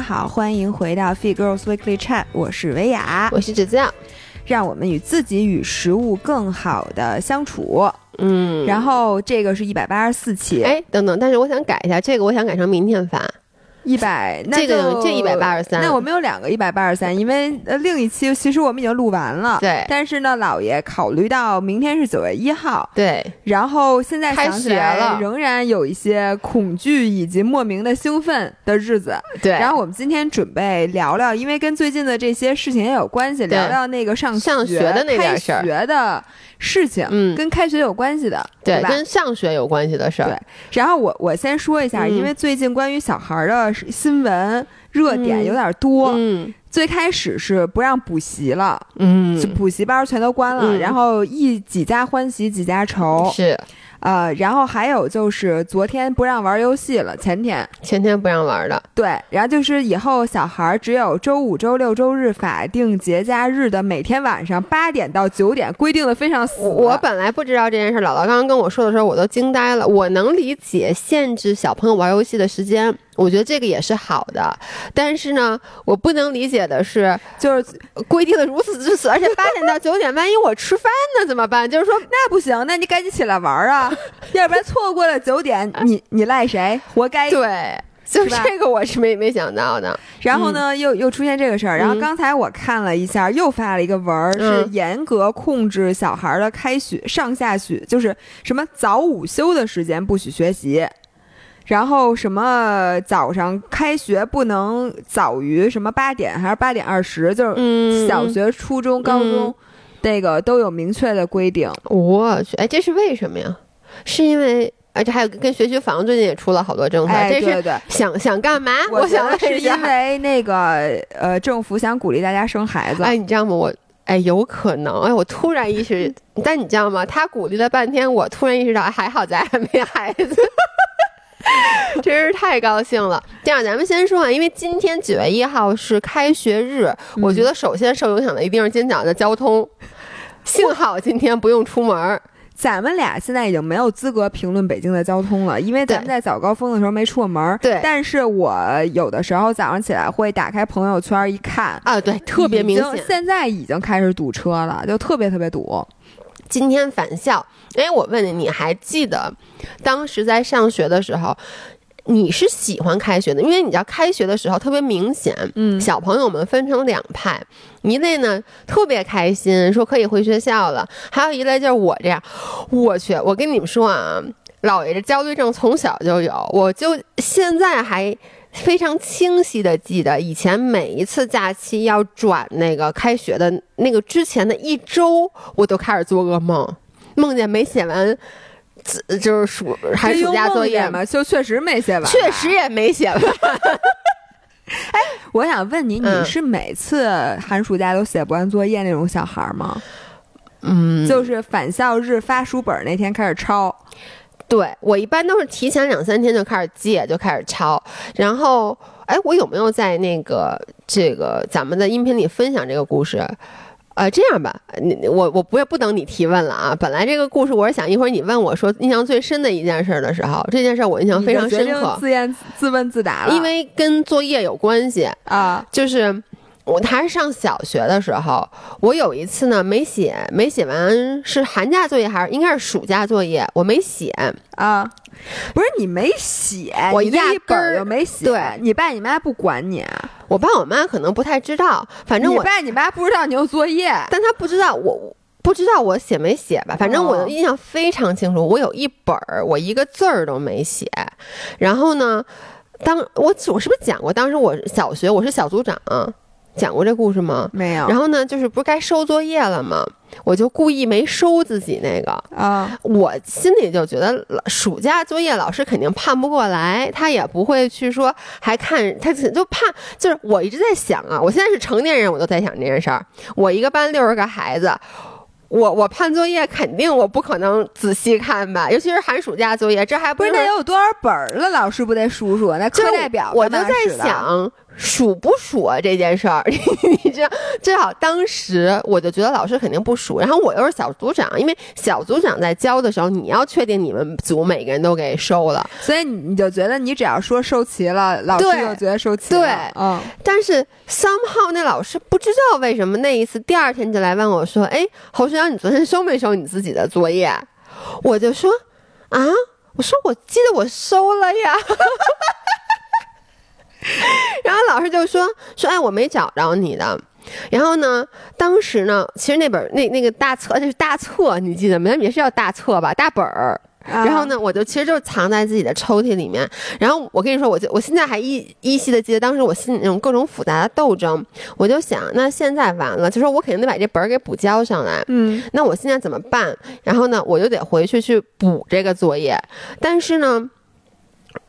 家好，欢迎回到 Fit Girls Weekly Chat，我是维雅，我是芷酱，让我们与自己与食物更好的相处。嗯，然后这个是一百八十四期，哎，等等，但是我想改一下，这个我想改成明天发。一百，这个这一百八十三，那我们有两个一百八十三，因为呃另一期其实我们已经录完了，对，但是呢，老爷考虑到明天是九月一号，对，然后现在开学了，仍然有一些恐惧以及莫名的兴奋的日子，对，然后我们今天准备聊聊，因为跟最近的这些事情也有关系，聊聊那个上上学的那点事儿，学的事情，嗯，跟开学有关系的，对跟上学有关系的事儿，对，然后我我先说一下，因为最近关于小孩的新闻。热点有点多，嗯，最开始是不让补习了，嗯，补习班全都关了，然后一几家欢喜几家愁，是。呃，然后还有就是昨天不让玩游戏了，前天前天不让玩的，对，然后就是以后小孩只有周五、周六、周日法定节假日的每天晚上八点到九点规定的非常死。我本来不知道这件事，姥姥刚刚跟我说的时候，我都惊呆了。我能理解限制小朋友玩游戏的时间，我觉得这个也是好的，但是呢，我不能理解的是，就是规定的如此之死，而且八点到九点，万一我吃饭呢怎么办？就是说那不行，那你赶紧起来玩啊！要不然错过了九点，你你赖谁？活该。对，就这个我是没没想到的。然后呢，又又出现这个事儿。然后刚才我看了一下，又发了一个文儿，是严格控制小孩的开学上下学，就是什么早午休的时间不许学习，然后什么早上开学不能早于什么八点还是八点二十，就是小学、初中、高中。那个都有明确的规定，我去，哎，这是为什么呀？是因为，而且还有跟学区房最近也出了好多政策，这是想想干嘛？我想是因为那个呃，政府想鼓励大家生孩子。哎，你知道吗？我哎，有可能。哎，我突然意识，但你知道吗？他鼓励了半天，我突然意识到，还好咱还没孩子，真是太高兴了。这样，咱们先说啊，因为今天九月一号是开学日，我觉得首先受影响的一定是今天早上的交通。幸好今天不用出门。咱们俩现在已经没有资格评论北京的交通了，因为咱们在早高峰的时候没出过门。对，但是我有的时候早上起来会打开朋友圈一看啊，对，特别明显，现在已经开始堵车了，就特别特别堵。今天返校，哎，我问你，你还记得当时在上学的时候？你是喜欢开学的，因为你知道开学的时候特别明显，嗯，小朋友们分成两派，一类呢特别开心，说可以回学校了，还有一类就是我这样，我去，我跟你们说啊，姥爷这焦虑症从小就有，我就现在还非常清晰的记得，以前每一次假期要转那个开学的那个之前的一周，我都开始做噩梦，梦见没写完。就是暑寒暑假作业嘛，就确实没写完，确实也没写完。哎，我想问你，你是每次寒暑假都写不完作业那种小孩吗？嗯，就是返校日发书本那天开始抄。对我一般都是提前两三天就开始借，就开始抄。然后，哎，我有没有在那个这个咱们的音频里分享这个故事？呃，这样吧，你我我不不等你提问了啊。本来这个故事我是想一会儿你问我说印象最深的一件事的时候，这件事我印象非常深刻。自言自问自答了，因为跟作业有关系啊。就是我还是上小学的时候，我有一次呢没写，没写完是寒假作业还是应该是暑假作业，我没写啊。不是你没写，我压根儿就没写。对你爸你妈不管你。我爸我妈可能不太知道，反正我爸你妈不知道你有作业，但他不知道我不知道我写没写吧？反正我的印象非常清楚，我有一本儿，我一个字儿都没写。然后呢，当我我是不是讲过？当时我小学我是小组长。讲过这故事吗？没有。然后呢，就是不是该收作业了吗？我就故意没收自己那个啊。我心里就觉得，暑假作业老师肯定判不过来，他也不会去说还看，他就怕。就是我一直在想啊，我现在是成年人，我都在想这件事儿。我一个班六十个孩子。我我判作业肯定我不可能仔细看吧，尤其是寒暑假作业，这还不是得有多少本儿了，老师不得数数？那课代表我就在想，数不数啊这件事儿？你知道，最好当时我就觉得老师肯定不数，然后我又是小组长，因为小组长在教的时候，你要确定你们组每个人都给收了，所以你就觉得你只要说收齐了，老师就觉得收齐了。对，嗯。但是 somehow 那老师不知道为什么那一次第二天就来问我说：“哎，侯学阳，你昨天收没收你自己的作业？”我就说：“啊，我说我记得我收了呀。” 然后老师就说说哎我没找着你的，然后呢，当时呢，其实那本那那个大册那是大册，你记得没？也是叫大册吧，大本儿。然后呢，我就其实就藏在自己的抽屉里面。然后我跟你说，我就我现在还依依稀的记得当时我心里那种各种复杂的斗争。我就想，那现在完了，就说我肯定得把这本儿给补交上来。嗯，那我现在怎么办？然后呢，我就得回去去补这个作业。但是呢。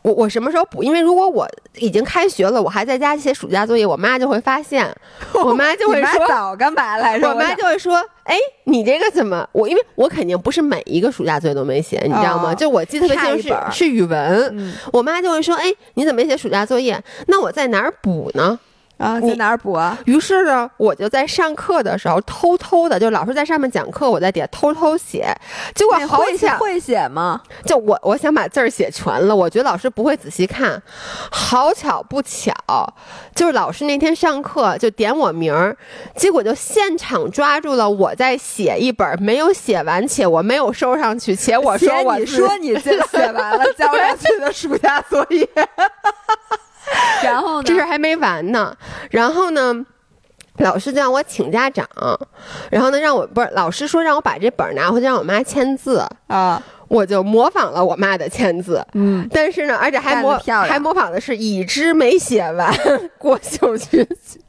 我我什么时候补？因为如果我已经开学了，我还在家写暑假作业，我妈就会发现，我妈就会说早干嘛来着？我妈就会说，哎，你这个怎么？我因为我肯定不是每一个暑假作业都没写，你知道吗？就我记得特别清楚是是语文，我妈就会说，哎，你怎么没写暑假作业？那我在哪儿补呢？啊，在哪儿补啊？于是呢，我就在上课的时候偷偷的，就老师在上面讲课，我在底下偷偷写。结果好巧，会写吗？就我我想把字儿写全了，我觉得老师不会仔细看。好巧不巧，就是老师那天上课就点我名儿，结果就现场抓住了我在写一本没有写完且我没有收上去且我说我你说你这写完了 交上去的暑假作业。然后呢？这事还没完呢。然后呢，老师就让我请家长。然后呢，让我不是老师说让我把这本拿回去让我妈签字啊。我就模仿了我妈的签字。嗯。但是呢，而且还模还模仿的是已知没写完郭秀去。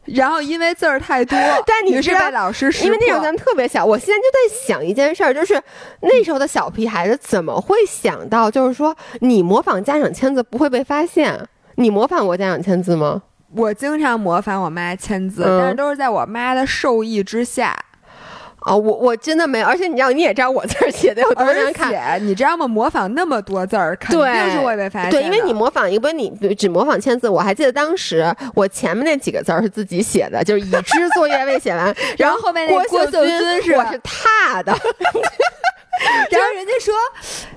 然后因为字儿太多，但你是被老师因为那时候咱们特别小，我现在就在想一件事儿，就是那时候的小屁孩子怎么会想到，就是说你模仿家长签字不会被发现？你模仿过家长签字吗？我经常模仿我妈签字，但是都是在我妈的授意之下。哦，我我真的没有，而且你知道，你也知道我字儿写的有多难看。而且你知道吗？模仿那么多字儿，肯定是会被发现。对，因为你模仿一个，你只模仿签字。我还记得当时我前面那几个字儿是自己写的，就是已知作业未写完，然后后面那郭秀军是我是踏的。然后人家说：“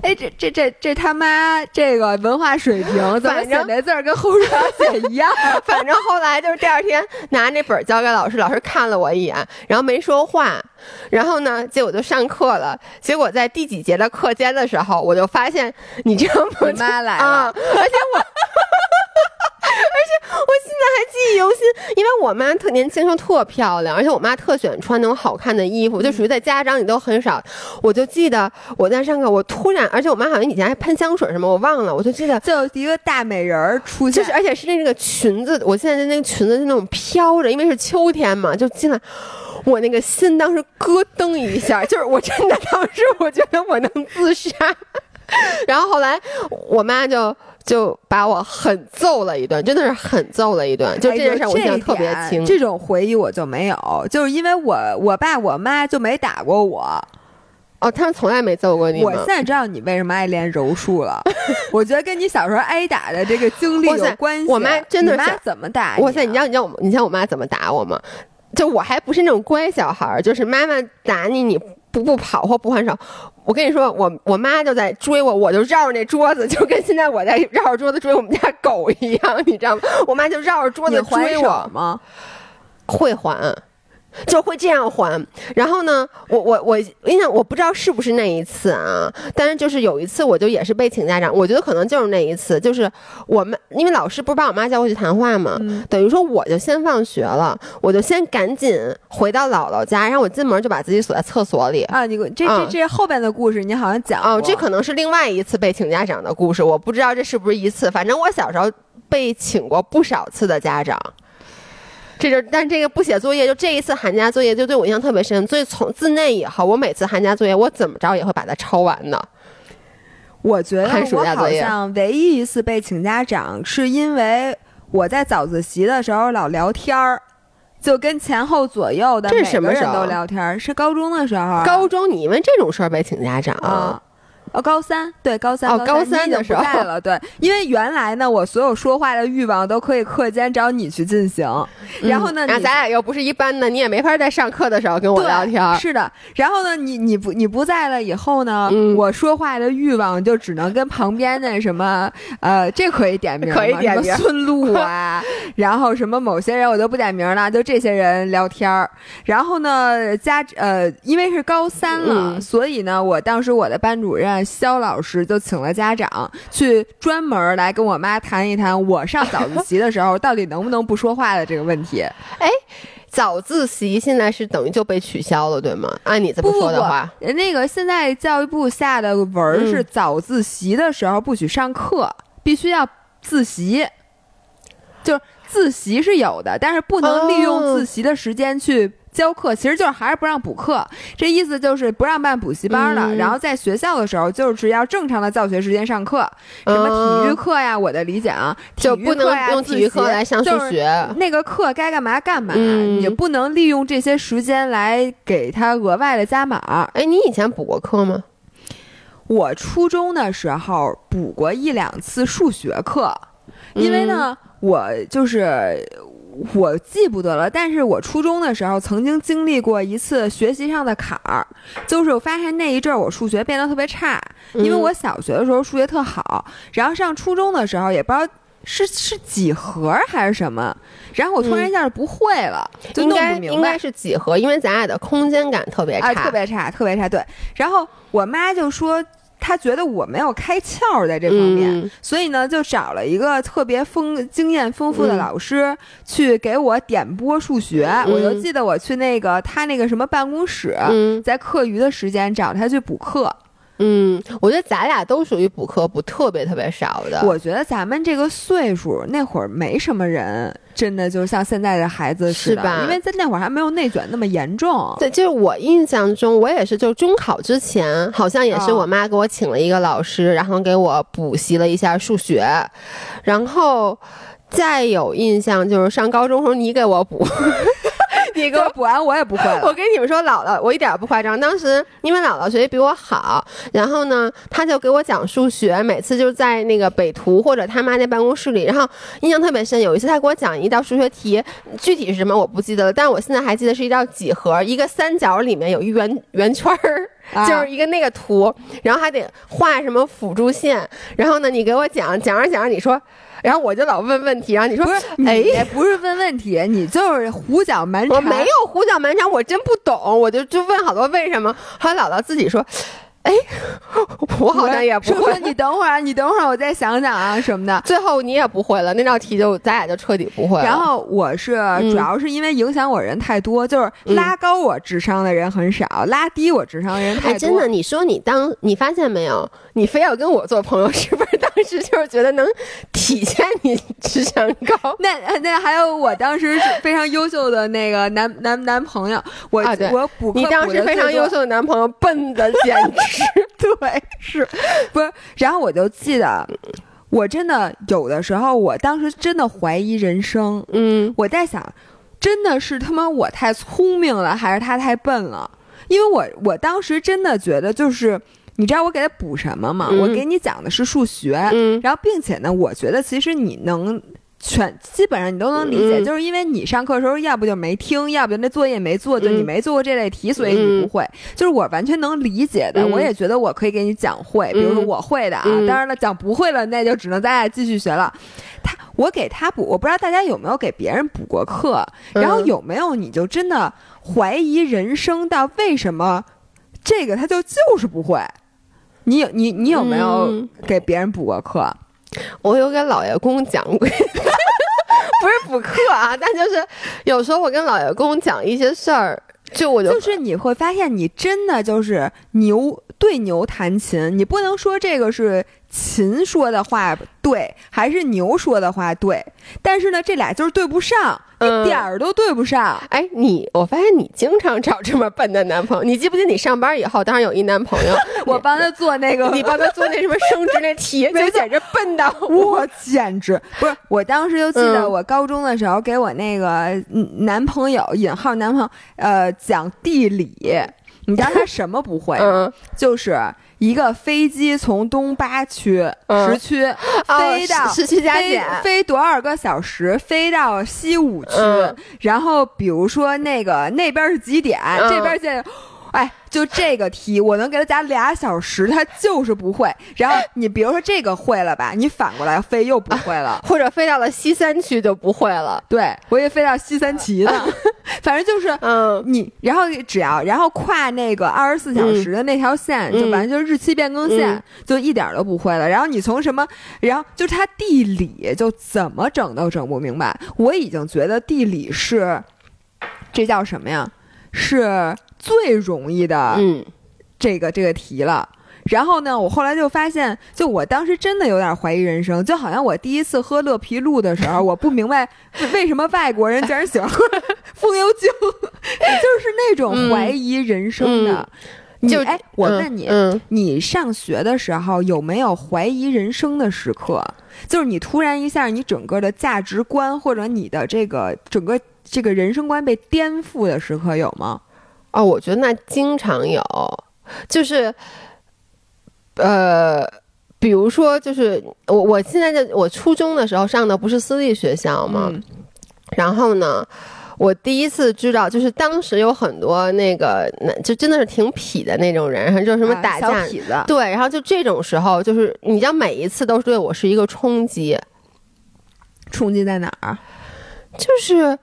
哎，这这这这他妈这个文化水平，怎么写那字儿跟后书写一样？反正后来就是第二天拿那本交给老师，老师看了我一眼，然后没说话。然后呢，结果就上课了。结果在第几节的课间的时候，我就发现你这样，我妈来了，而且我。”而且我现在因为我妈特年轻时候特漂亮，而且我妈特喜欢穿那种好看的衣服，就属于在家长里都很少。我就记得我在上课，我突然，而且我妈好像以前还喷香水什么，我忘了。我就记得就一个大美人儿出现，就是而且是那个裙子，我现在的那个裙子是那种飘着，因为是秋天嘛，就进来，我那个心当时咯噔一下，就是我真的当时我觉得我能自杀。然后后来我妈就。就把我狠揍了一顿，真的是狠揍了一顿。就这件事，我印象特别清。这种回忆我就没有，就是因为我我爸我妈就没打过我。哦，他们从来没揍过你。我现在知道你为什么爱练柔术了。我觉得跟你小时候挨打的这个经历有关系。我妈真的是怎么打？哇塞，你知道你知道我你知道我妈怎么打我吗？就我还不是那种乖小孩儿，就是妈妈打你你。不不跑或不还手，我跟你说，我我妈就在追我，我就绕着那桌子，就跟现在我在绕着桌子追我们家狗一样，你知道吗？我妈就绕着桌子追我吗？会还。就会这样还，然后呢，我我我，你讲，我不知道是不是那一次啊，但是就是有一次，我就也是被请家长，我觉得可能就是那一次，就是我们因为老师不是把我妈叫过去谈话嘛，等于说我就先放学了，我就先赶紧回到姥姥家，然后我进门就把自己锁在厕所里啊。你这这这后边的故事，你好像讲哦，这可能是另外一次被请家长的故事，我不知道这是不是一次，反正我小时候被请过不少次的家长。这就，但这个不写作业，就这一次寒假作业就对我印象特别深，所以从自那以后，我每次寒假作业我怎么着也会把它抄完的。我觉得我好像唯一一次被请家长，是因为我在早自习的时候老聊天儿，就跟前后左右的每个人都聊天儿，是高中的时候。高中你因为这种事儿被请家长？哦，高三对高三哦，高三的时候了，对，因为原来呢，我所有说话的欲望都可以课间找你去进行，然后呢，那咱俩又不是一般的，你也没法在上课的时候跟我聊天。是的，然后呢，你你不你不在了以后呢，我说话的欲望就只能跟旁边的什么呃，这可以点名，可以点名孙露啊，然后什么某些人我就不点名了，就这些人聊天儿。然后呢，家呃，因为是高三了，所以呢，我当时我的班主任。肖老师就请了家长去专门来跟我妈谈一谈，我上早自习的时候到底能不能不说话的这个问题。哎，早自习现在是等于就被取消了，对吗？按你这么说的话，那个现在教育部下的文是早自习的时候不许上课，必须要自习。就自习是有的，但是不能利用自习的时间去。教课其实就是还是不让补课，这意思就是不让办补习班了。然后在学校的时候，就是要正常的教学时间上课，什么体育课呀，我的理解啊，就不能用体育课来上数学。那个课该干嘛干嘛，也不能利用这些时间来给他额外的加码。哎，你以前补过课吗？我初中的时候补过一两次数学课，因为呢，我就是。我记不得了，但是我初中的时候曾经经历过一次学习上的坎儿，就是我发现那一阵儿我数学变得特别差，因为我小学的时候数学特好，然后上初中的时候也不知道是是几何还是什么，然后我突然一下就不会了，就弄不明白。应该是几何，因为咱俩的空间感特别差，特别差，特别差。对，然后我妈就说。他觉得我没有开窍在这方面，所以呢，就找了一个特别丰经验丰富的老师去给我点拨数学。我就记得我去那个他那个什么办公室，在课余的时间找他去补课。嗯，我觉得咱俩都属于补课补特别特别少的。我觉得咱们这个岁数那会儿没什么人，真的就像现在的孩子似的，因为在那会儿还没有内卷那么严重。对，就是我印象中，我也是，就中考之前，好像也是我妈给我请了一个老师，然后给我补习了一下数学，然后再有印象就是上高中时候你给我补。你给我补完，我也不会。我跟你们说，姥姥，我一点儿不夸张。当时因为姥姥学习比我好，然后呢，她就给我讲数学，每次就在那个北图或者他妈那办公室里，然后印象特别深。有一次她给我讲一道数学题，具体是什么我不记得了，但是我现在还记得是一道几何，一个三角里面有一圆圆圈儿，就是一个那个图，然后还得画什么辅助线。然后呢，你给我讲讲着讲着，你说。然后我就老问问题，然后你说，哎，不是问问题，你就是胡搅蛮缠。我没有胡搅蛮缠，我真不懂，我就就问好多为什么。后来姥姥自己说。哎，我好像也不会。你等会儿，你等会儿，我再想想啊什么的。最后你也不会了，那道题就咱俩就彻底不会了。然后我是主要是因为影响我人太多，就是拉高我智商的人很少，拉低我智商的人太多。真的，你说你当你发现没有，你非要跟我做朋友，是不是当时就是觉得能体现你智商高？那那还有我当时非常优秀的那个男男男朋友，我我补你当时非常优秀的男朋友笨的简直。对，是不是？然后我就记得，我真的有的时候，我当时真的怀疑人生。嗯，我在想，真的是他妈我太聪明了，还是他太笨了？因为我我当时真的觉得，就是你知道我给他补什么吗？我给你讲的是数学，然后并且呢，我觉得其实你能。全基本上你都能理解，就是因为你上课的时候要不就没听，要不就那作业没做，就你没做过这类题，所以你不会。就是我完全能理解的，我也觉得我可以给你讲会，比如说我会的啊。当然了，讲不会了，那就只能咱俩继续学了。他，我给他补，我不知道大家有没有给别人补过课，然后有没有你就真的怀疑人生到为什么这个他就就是不会？你有你你有没有给别人补过课？我有给老爷公讲过，不是补课啊，但就是有时候我跟老爷公讲一些事儿，就我就就是你会发现，你真的就是牛对牛弹琴，你不能说这个是。琴说的话对，还是牛说的话对？但是呢，这俩就是对不上，一点儿都对不上。哎，你，我发现你经常找这么笨的男朋友。你记不记得你上班以后，当时有一男朋友，我帮他做那个，你帮他做那什么升职那题，就简直笨到我简直不是。我当时就记得，我高中的时候给我那个男朋友（引号男朋友）呃讲地理。你知道他什么不会吗？就是一个飞机从东八区十区飞到时区加减，飞多少个小时飞到西五区，然后比如说那个那边是几点，这边现在。哎，就这个题，我能给他加俩小时，他就是不会。然后你比如说这个会了吧，你反过来飞又不会了，或者飞到了西三区就不会了。对，我也飞到西三旗呢。反正就是，嗯，你然后只要然后跨那个二十四小时的那条线，就反正就是日期变更线，就一点都不会了。然后你从什么，然后就是他地理就怎么整都整不明白。我已经觉得地理是，这叫什么呀？是。最容易的，嗯，这个这个题了。然后呢，我后来就发现，就我当时真的有点怀疑人生，就好像我第一次喝乐皮露的时候，我不明白为什么外国人竟然喜欢喝 风油精，就是那种怀疑人生的。就哎，我问你，你上学的时候有没有怀疑人生的时刻？就是你突然一下，你整个的价值观或者你的这个整个这个人生观被颠覆的时刻有吗？哦，我觉得那经常有，就是，呃，比如说，就是我我现在在我初中的时候上的不是私立学校嘛，然后呢，我第一次知道，就是当时有很多那个，那就真的是挺痞的那种人，就什么打架，对，然后就这种时候，就是你知道，每一次都是对我是一个冲击，冲击在哪儿？就是。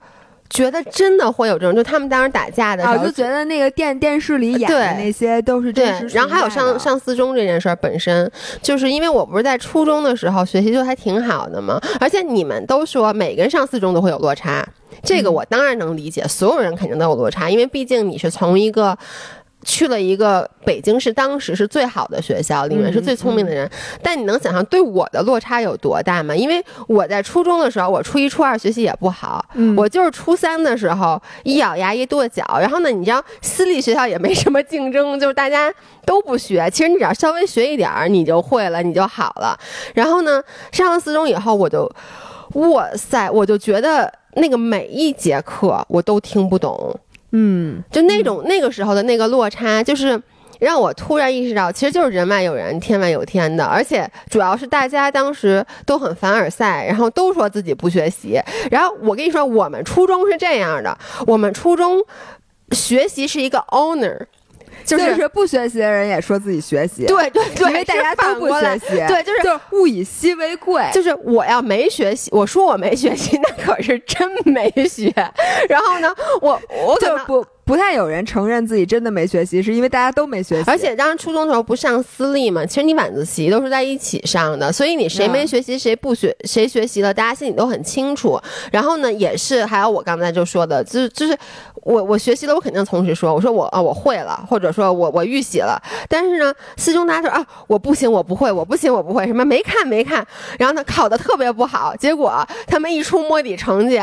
觉得真的会有这种，就他们当时打架的时候，就觉得那个电电视里演的那些都是真实。然后还有上上四中这件事儿本身，就是因为我不是在初中的时候学习就还挺好的嘛，而且你们都说每个人上四中都会有落差，这个我当然能理解，所有人肯定都有落差，因为毕竟你是从一个。去了一个北京市当时是最好的学校，里面是最聪明的人。但你能想象对我的落差有多大吗？因为我在初中的时候，我初一、初二学习也不好，我就是初三的时候一咬牙一跺脚。然后呢，你知道私立学校也没什么竞争，就是大家都不学。其实你只要稍微学一点儿，你就会了，你就好了。然后呢，上了四中以后，我就，哇塞，我就觉得那个每一节课我都听不懂。嗯，就那种那个时候的那个落差，就是让我突然意识到，其实就是人外有人，天外有天的。而且主要是大家当时都很凡尔赛，然后都说自己不学习。然后我跟你说，我们初中是这样的，我们初中学习是一个 honor。就是不学习的人也说自己学习，对对对，因为大家都不学习，对，就是就是物以稀为贵，就是我要没学习，我说我没学习，那可是真没学。然后呢，我我就不。不太有人承认自己真的没学习，是因为大家都没学习。而且当时初中的时候不上私立嘛，其实你晚自习都是在一起上的，所以你谁没学习谁不学谁学习了，大家心里都很清楚。然后呢，也是还有我刚才就说的，就是就是我我学习了，我肯定同时说，我说我啊我会了，或者说我我预习了。但是呢，四中大家说啊我不行，我不会，我不行，我不会，什么没看没看。然后呢，考的特别不好，结果他们一出摸底成绩，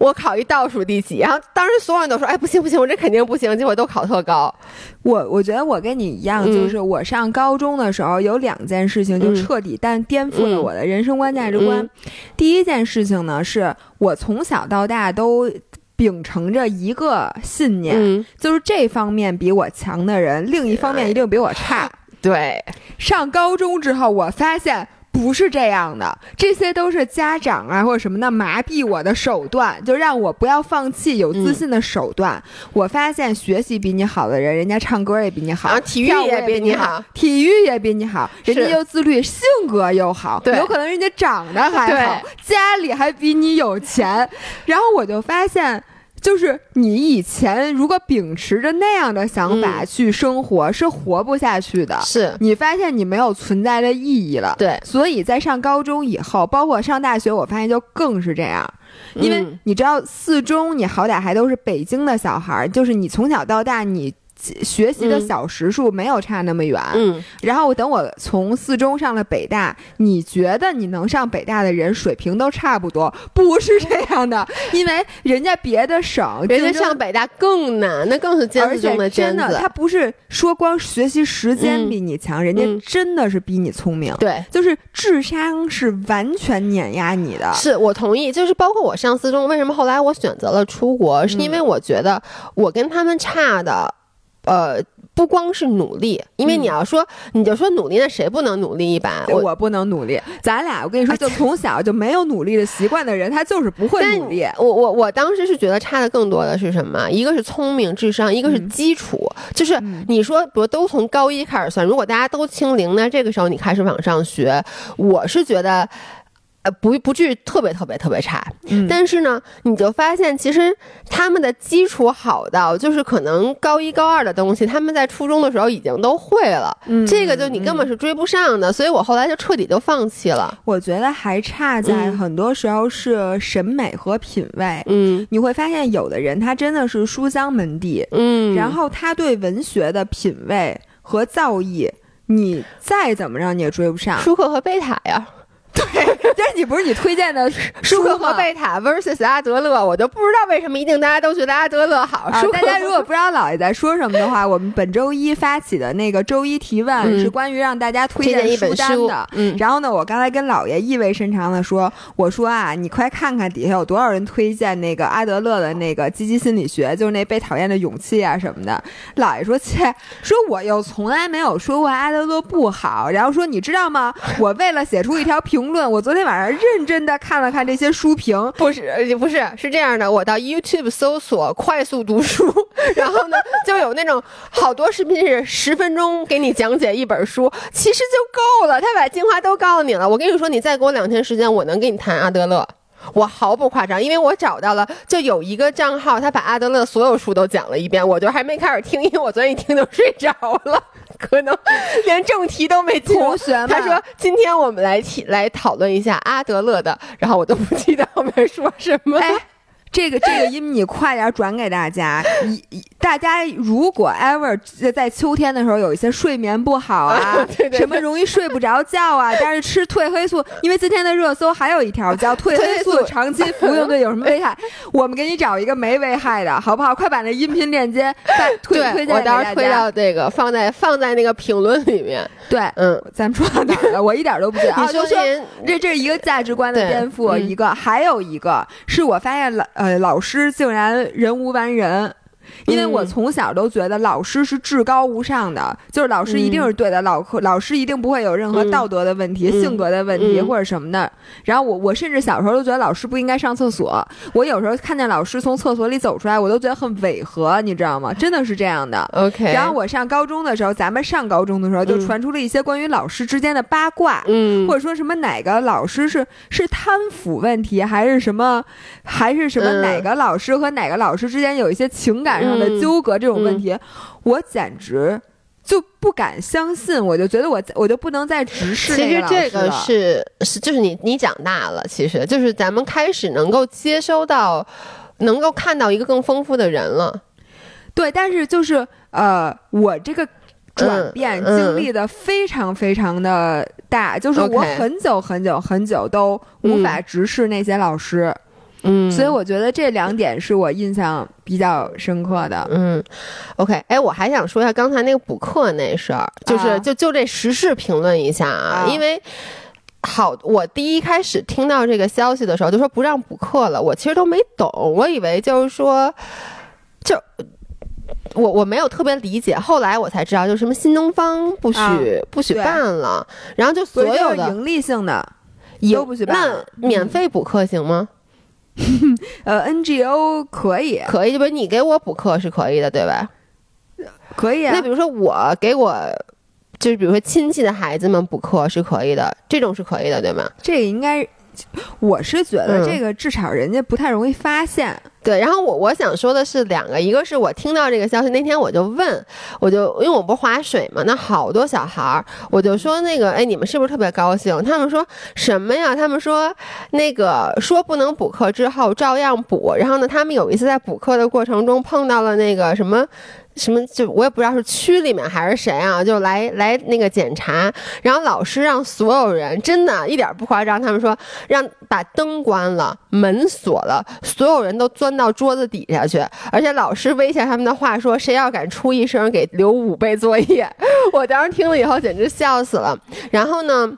我考一倒数第几。然后当时所有人都说，哎不行不行，我这。肯定不行，结果都考特高。我我觉得我跟你一样，就是我上高中的时候有两件事情就彻底但颠覆了我的人生观价值观。第一件事情呢，是我从小到大都秉承着一个信念，就是这方面比我强的人，另一方面一定比我差。对，上高中之后，我发现。不是这样的，这些都是家长啊或者什么的麻痹我的手段，就让我不要放弃有自信的手段。我发现学习比你好的人，人家唱歌也比你好，体育也比你好，体育也比你好，人家又自律，性格又好，有可能人家长得还好，家里还比你有钱。然后我就发现。就是你以前如果秉持着那样的想法去生活，是活不下去的。是你发现你没有存在的意义了。对，所以在上高中以后，包括上大学，我发现就更是这样。因为你知道，四中你好歹还都是北京的小孩儿，就是你从小到大你。学习的小时数没有差那么远，嗯，然后等我从四中上了北大，你觉得你能上北大的人水平都差不多？不是这样的，因为人家别的省，人家上北大更难，那更是尖子中的尖子。他不是说光学习时间比你强，人家真的是比你聪明。对，就是智商是完全碾压你的。是我同意，就是包括我上四中，为什么后来我选择了出国，是因为我觉得我跟他们差的。呃，不光是努力，因为你要说你就说努力，那谁不能努力一把？我我不能努力。咱俩我跟你说，就从小就没有努力的习惯的人，他就是不会努力。我我我当时是觉得差的更多的是什么？一个是聪明智商，一个是基础。就是你说，比如都从高一开始算，如果大家都清零，那这个时候你开始往上学，我是觉得。呃，不不至于特别特别特别差，但是呢，你就发现其实他们的基础好到，就是可能高一高二的东西，他们在初中的时候已经都会了，这个就你根本是追不上的，所以我后来就彻底就放弃了。我觉得还差在很多时候是审美和品味，嗯，你会发现有的人他真的是书香门第，嗯，然后他对文学的品味和造诣，你再怎么着你也追不上。舒克和贝塔呀。对，但是你不是你推荐的 舒克和贝塔 versus 阿德勒，我就不知道为什么一定大家都觉得阿德勒好。大家如果不知道姥爷在说什么的话，我们本周一发起的那个周一提问是关于让大家推荐书单的。嗯，然后呢，我刚才跟姥爷意味深长的说，我说啊，你快看看底下有多少人推荐那个阿德勒的那个积极心理学，就是那被讨厌的勇气啊什么的。姥爷说切，说我又从来没有说过阿德勒不好，然后说你知道吗？我为了写出一条评。评论，我昨天晚上认真的看了看这些书评，不是不是是这样的，我到 YouTube 搜索快速读书，然后呢就有那种好多视频是十分钟给你讲解一本书，其实就够了，他把精华都告诉你了。我跟你说，你再给我两天时间，我能跟你谈阿德勒，我毫不夸张，因为我找到了，就有一个账号，他把阿德勒所有书都讲了一遍，我就还没开始听，因为我昨天一听就睡着了。可能连正题都没进。同学他说：“今天我们来提来讨论一下阿德勒的。”然后我都不记得后面说什么。这个这个音你快点转给大家。一大家如果 ever 在秋天的时候有一些睡眠不好啊，什么容易睡不着觉啊，但是吃褪黑素，因为今天的热搜还有一条叫褪黑素长期服用对有什么危害？我们给你找一个没危害的，好不好？快把那音频链接推推荐我到时候推到这个放在放在那个评论里面。对，嗯，咱们说到哪了？我一点都不知道。你说说，这这是一个价值观的颠覆，一个还有一个是我发现了。呃，老师竟然人无完人。因为我从小都觉得老师是至高无上的，就是老师一定是对的，老老师一定不会有任何道德的问题、性格的问题或者什么的。然后我我甚至小时候都觉得老师不应该上厕所。我有时候看见老师从厕所里走出来，我都觉得很违和，你知道吗？真的是这样的。OK。然后我上高中的时候，咱们上高中的时候就传出了一些关于老师之间的八卦，嗯，或者说什么哪个老师是是贪腐问题，还是什么，还是什么哪个老师和哪个老师之间有一些情感上的纠葛。这种问题，我简直就不敢相信。我就觉得我我就不能再直视其实这个是是就是你你长大了，其实就是咱们开始能够接收到，能够看到一个更丰富的人了。对，但是就是呃，我这个转变经历的非常非常的大，就是我很久很久很久都无法直视那些老师。嗯，所以我觉得这两点是我印象比较深刻的。嗯，OK，哎，我还想说一下刚才那个补课那事儿，就是就就这时事评论一下啊，因为好，我第一开始听到这个消息的时候就说不让补课了，我其实都没懂，我以为就是说，就我我没有特别理解，后来我才知道，就什么新东方不许不许办了，然后就所有的盈利性的都不许办，那免费补课行吗？呃，NGO 可以，可以，就不是你给我补课是可以的，对吧？可以啊。那比如说我给我，就是比如说亲戚的孩子们补课是可以的，这种是可以的，对吗？这个应该。我是觉得这个至少人家不太容易发现，对。然后我我想说的是两个，一个是我听到这个消息那天我就问，我就因为我不是划水嘛，那好多小孩儿，我就说那个，哎，你们是不是特别高兴？他们说什么呀？他们说那个说不能补课之后照样补，然后呢，他们有一次在补课的过程中碰到了那个什么。什么就我也不知道是区里面还是谁啊，就来来那个检查，然后老师让所有人真的一点不夸张，他们说让把灯关了，门锁了，所有人都钻到桌子底下去，而且老师威胁他们的话说，谁要敢出一声，给留五倍作业。我当时听了以后简直笑死了。然后呢？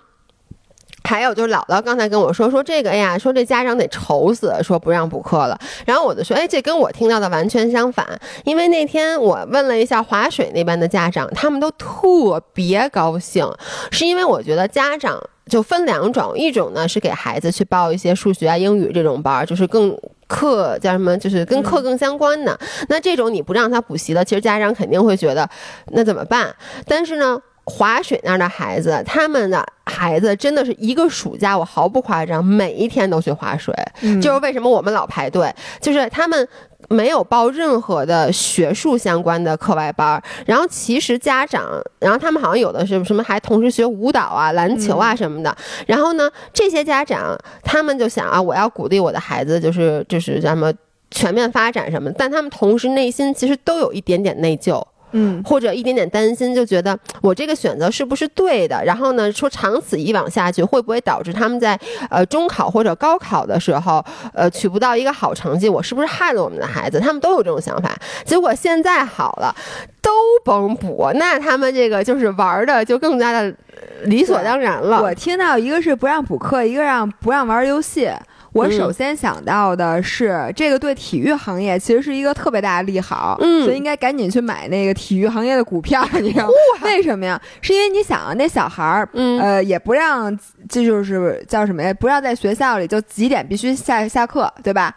还有就是姥姥刚才跟我说说这个，哎呀，说这家长得愁死，说不让补课了。然后我就说，哎，这跟我听到的完全相反。因为那天我问了一下划水那边的家长，他们都特别高兴，是因为我觉得家长就分两种，一种呢是给孩子去报一些数学啊、英语这种班，就是更课叫什么，就是跟课更相关的。那这种你不让他补习的，其实家长肯定会觉得那怎么办？但是呢。划水那儿的孩子，他们的孩子真的是一个暑假，我毫不夸张，每一天都去划水。就是为什么我们老排队，就是他们没有报任何的学术相关的课外班儿。然后其实家长，然后他们好像有的是什么还同时学舞蹈啊、篮球啊什么的。然后呢，这些家长他们就想啊，我要鼓励我的孩子，就是就是什么全面发展什么，但他们同时内心其实都有一点点内疚。嗯，或者一点点担心，就觉得我这个选择是不是对的？然后呢，说长此以往下去，会不会导致他们在呃中考或者高考的时候，呃取不到一个好成绩？我是不是害了我们的孩子？他们都有这种想法。结果现在好了，都甭补，那他们这个就是玩的就更加的理所当然了。我听到一个是不让补课，一个让不让玩游戏。我首先想到的是，这个对体育行业其实是一个特别大的利好，所以应该赶紧去买那个体育行业的股票。你知道 为什么呀？是因为你想啊，那小孩儿，呃，也不让，这就是叫什么呀？不让在学校里就几点必须下下课，对吧？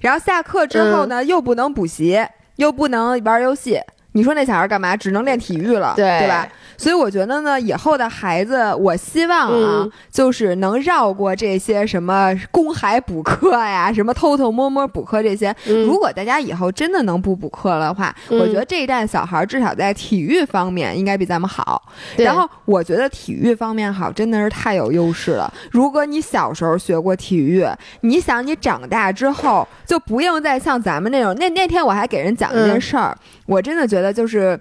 然后下课之后呢，又不能补习，又不能玩游戏。你说那小孩干嘛？只能练体育了，对吧？所以我觉得呢，以后的孩子，我希望啊，就是能绕过这些什么公海补课呀，什么偷偷摸摸补课这些。如果大家以后真的能不补课的话，我觉得这一代小孩至少在体育方面应该比咱们好。然后我觉得体育方面好，真的是太有优势了。如果你小时候学过体育，你想你长大之后就不用再像咱们那种。那那天我还给人讲一件事儿，我真的觉得就是。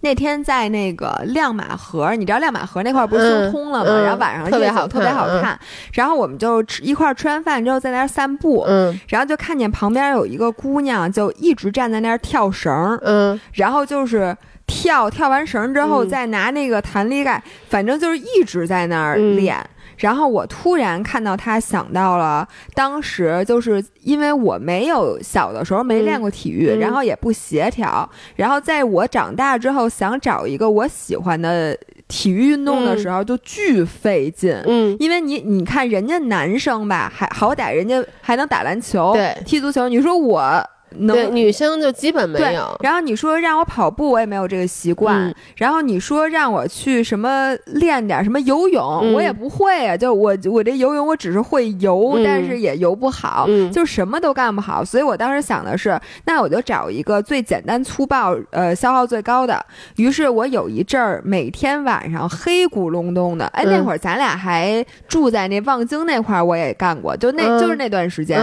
那天在那个亮马河，你知道亮马河那块不是修通了吗？然后晚上特别好，特别好看。然后我们就吃一块吃完饭之后在那儿散步，嗯，然后就看见旁边有一个姑娘，就一直站在那儿跳绳，嗯，然后就是跳跳完绳之后再拿那个弹力带，反正就是一直在那儿练。然后我突然看到他，想到了当时，就是因为我没有小的时候没练过体育，然后也不协调，然后在我长大之后想找一个我喜欢的体育运动的时候，就巨费劲。嗯，因为你你看人家男生吧，还好歹人家还能打篮球、对，踢足球，你说我。对，女生就基本没有。然后你说让我跑步，我也没有这个习惯。然后你说让我去什么练点什么游泳，我也不会啊。就我我这游泳，我只是会游，但是也游不好，就什么都干不好。所以我当时想的是，那我就找一个最简单粗暴，呃，消耗最高的。于是我有一阵儿每天晚上黑咕隆咚的，哎，那会儿咱俩还住在那望京那块儿，我也干过，就那就是那段时间，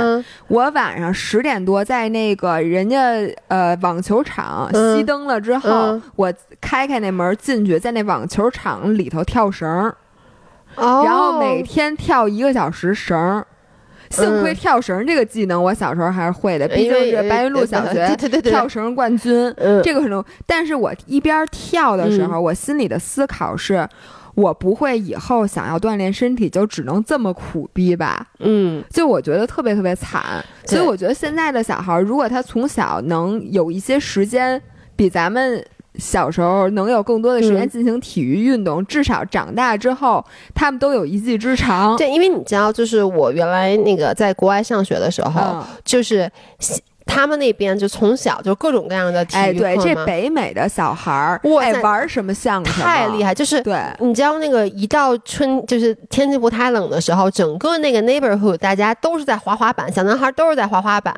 我晚上十点多在那。个人家呃网球场熄灯了之后，我开开那门进去，在那网球场里头跳绳，然后每天跳一个小时绳。幸亏跳绳这个技能我小时候还是会的，毕竟是白云路小学跳绳冠军，这个很重。但是我一边跳的时候，我心里的思考是。我不会以后想要锻炼身体，就只能这么苦逼吧？嗯，就我觉得特别特别惨。所以我觉得现在的小孩，如果他从小能有一些时间，比咱们小时候能有更多的时间进行体育运动，至少长大之后，他们都有一技之长。对，因为你知道，就是我原来那个在国外上学的时候，就是。他们那边就从小就各种各样的体育课哎，对，这北美的小孩儿，爱玩什么项目太厉害。就是对，你知道那个一到春，就是天气不太冷的时候，整个那个 neighborhood 大家都是在滑滑板，小男孩都是在滑滑板。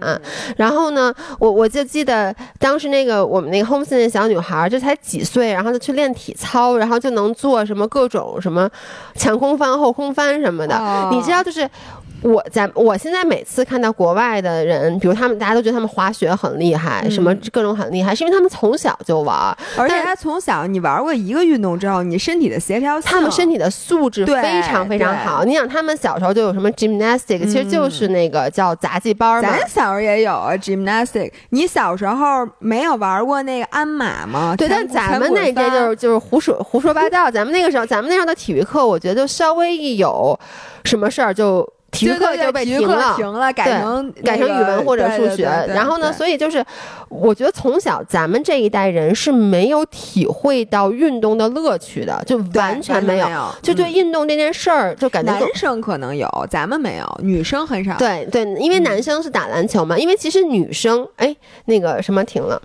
然后呢，我我就记得当时那个我们那个 home 那小女孩，就才几岁，然后就去练体操，然后就能做什么各种什么前空翻、后空翻什么的。你知道，就是。我在我现在每次看到国外的人，比如他们，大家都觉得他们滑雪很厉害，什么各种很厉害，是因为他们从小就玩，而且他从小你玩过一个运动之后，你身体的协调性，他们身体的素质非常非常好。你想，他们小时候就有什么 gymnastic，其实就是那个叫杂技班嘛。咱小时候也有啊 gymnastic，你小时候没有玩过那个鞍马吗？对，但咱们那边就是就是胡说胡说八道。咱们那个时候，咱们那时候的体育课，我觉得就稍微一有什么事儿就。体育课就被停了，停了，改成改成语文或者数学。然后呢，所以就是，我觉得从小咱们这一代人是没有体会到运动的乐趣的，就完全没有，就对运动这件事儿就感觉。男生可能有，咱们没有，女生很少。对对，因为男生是打篮球嘛，因为其实女生，哎，那个什么停了。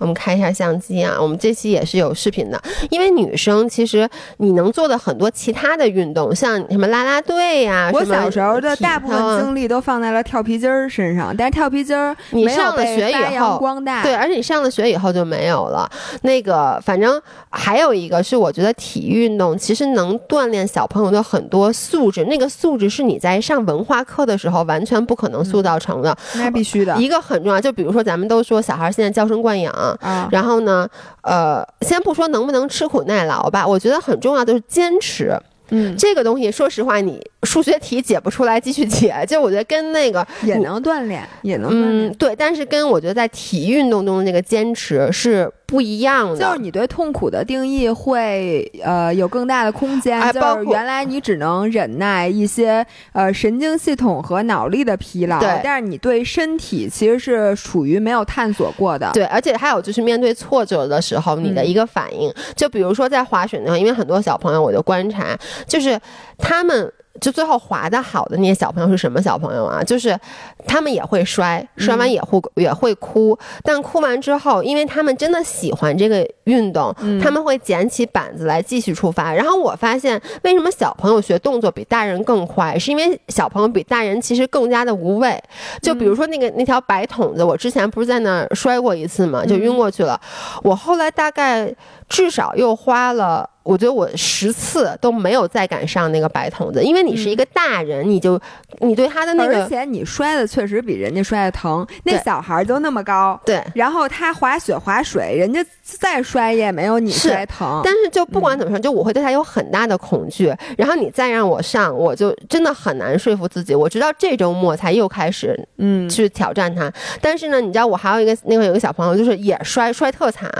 我们开一下相机啊，我们这期也是有视频的。因为女生其实你能做的很多其他的运动，像什么啦啦队呀，我小时候的大部分精力都放在了跳皮筋儿身上。但是跳皮筋儿，你上了学以后，光大对，而且你上了学以后就没有了。那个，反正还有一个是，我觉得体育运动其实能锻炼小朋友的很多素质。那个素质是你在上文化课的时候完全不可能塑造成的。那必须的。一个很重要，就比如说咱们都说小孩现在娇生惯养。啊，然后呢，呃，先不说能不能吃苦耐劳吧，我觉得很重要的是坚持。嗯，这个东西，说实话，你数学题解不出来，继续解。就我觉得跟那个也能锻炼，也能嗯，对。但是跟我觉得在体育运动中的那个坚持是。不一样的，就是你对痛苦的定义会呃有更大的空间。就是原来你只能忍耐一些呃神经系统和脑力的疲劳，对。但是你对身体其实是处于没有探索过的，对。而且还有就是面对挫折的时候，你的一个反应，就比如说在滑雪那，因为很多小朋友，我就观察，就是他们。就最后滑的好的那些小朋友是什么小朋友啊？就是他们也会摔，摔完也会也会哭，但哭完之后，因为他们真的喜欢这个运动，他们会捡起板子来继续出发。然后我发现，为什么小朋友学动作比大人更快？是因为小朋友比大人其实更加的无畏。就比如说那个那条白筒子，我之前不是在那儿摔过一次嘛，就晕过去了。我后来大概至少又花了。我觉得我十次都没有再敢上那个白筒子，因为你是一个大人，你就你对他的那个，而且你摔的确实比人家摔的疼。那小孩都那么高，对，然后他滑雪滑水，人家再摔也没有你摔疼。但是就不管怎么说，就我会对他有很大的恐惧。然后你再让我上，我就真的很难说服自己。我直到这周末才又开始嗯去挑战他。但是呢，你知道我还有一个那个有个小朋友，就是也摔摔特惨，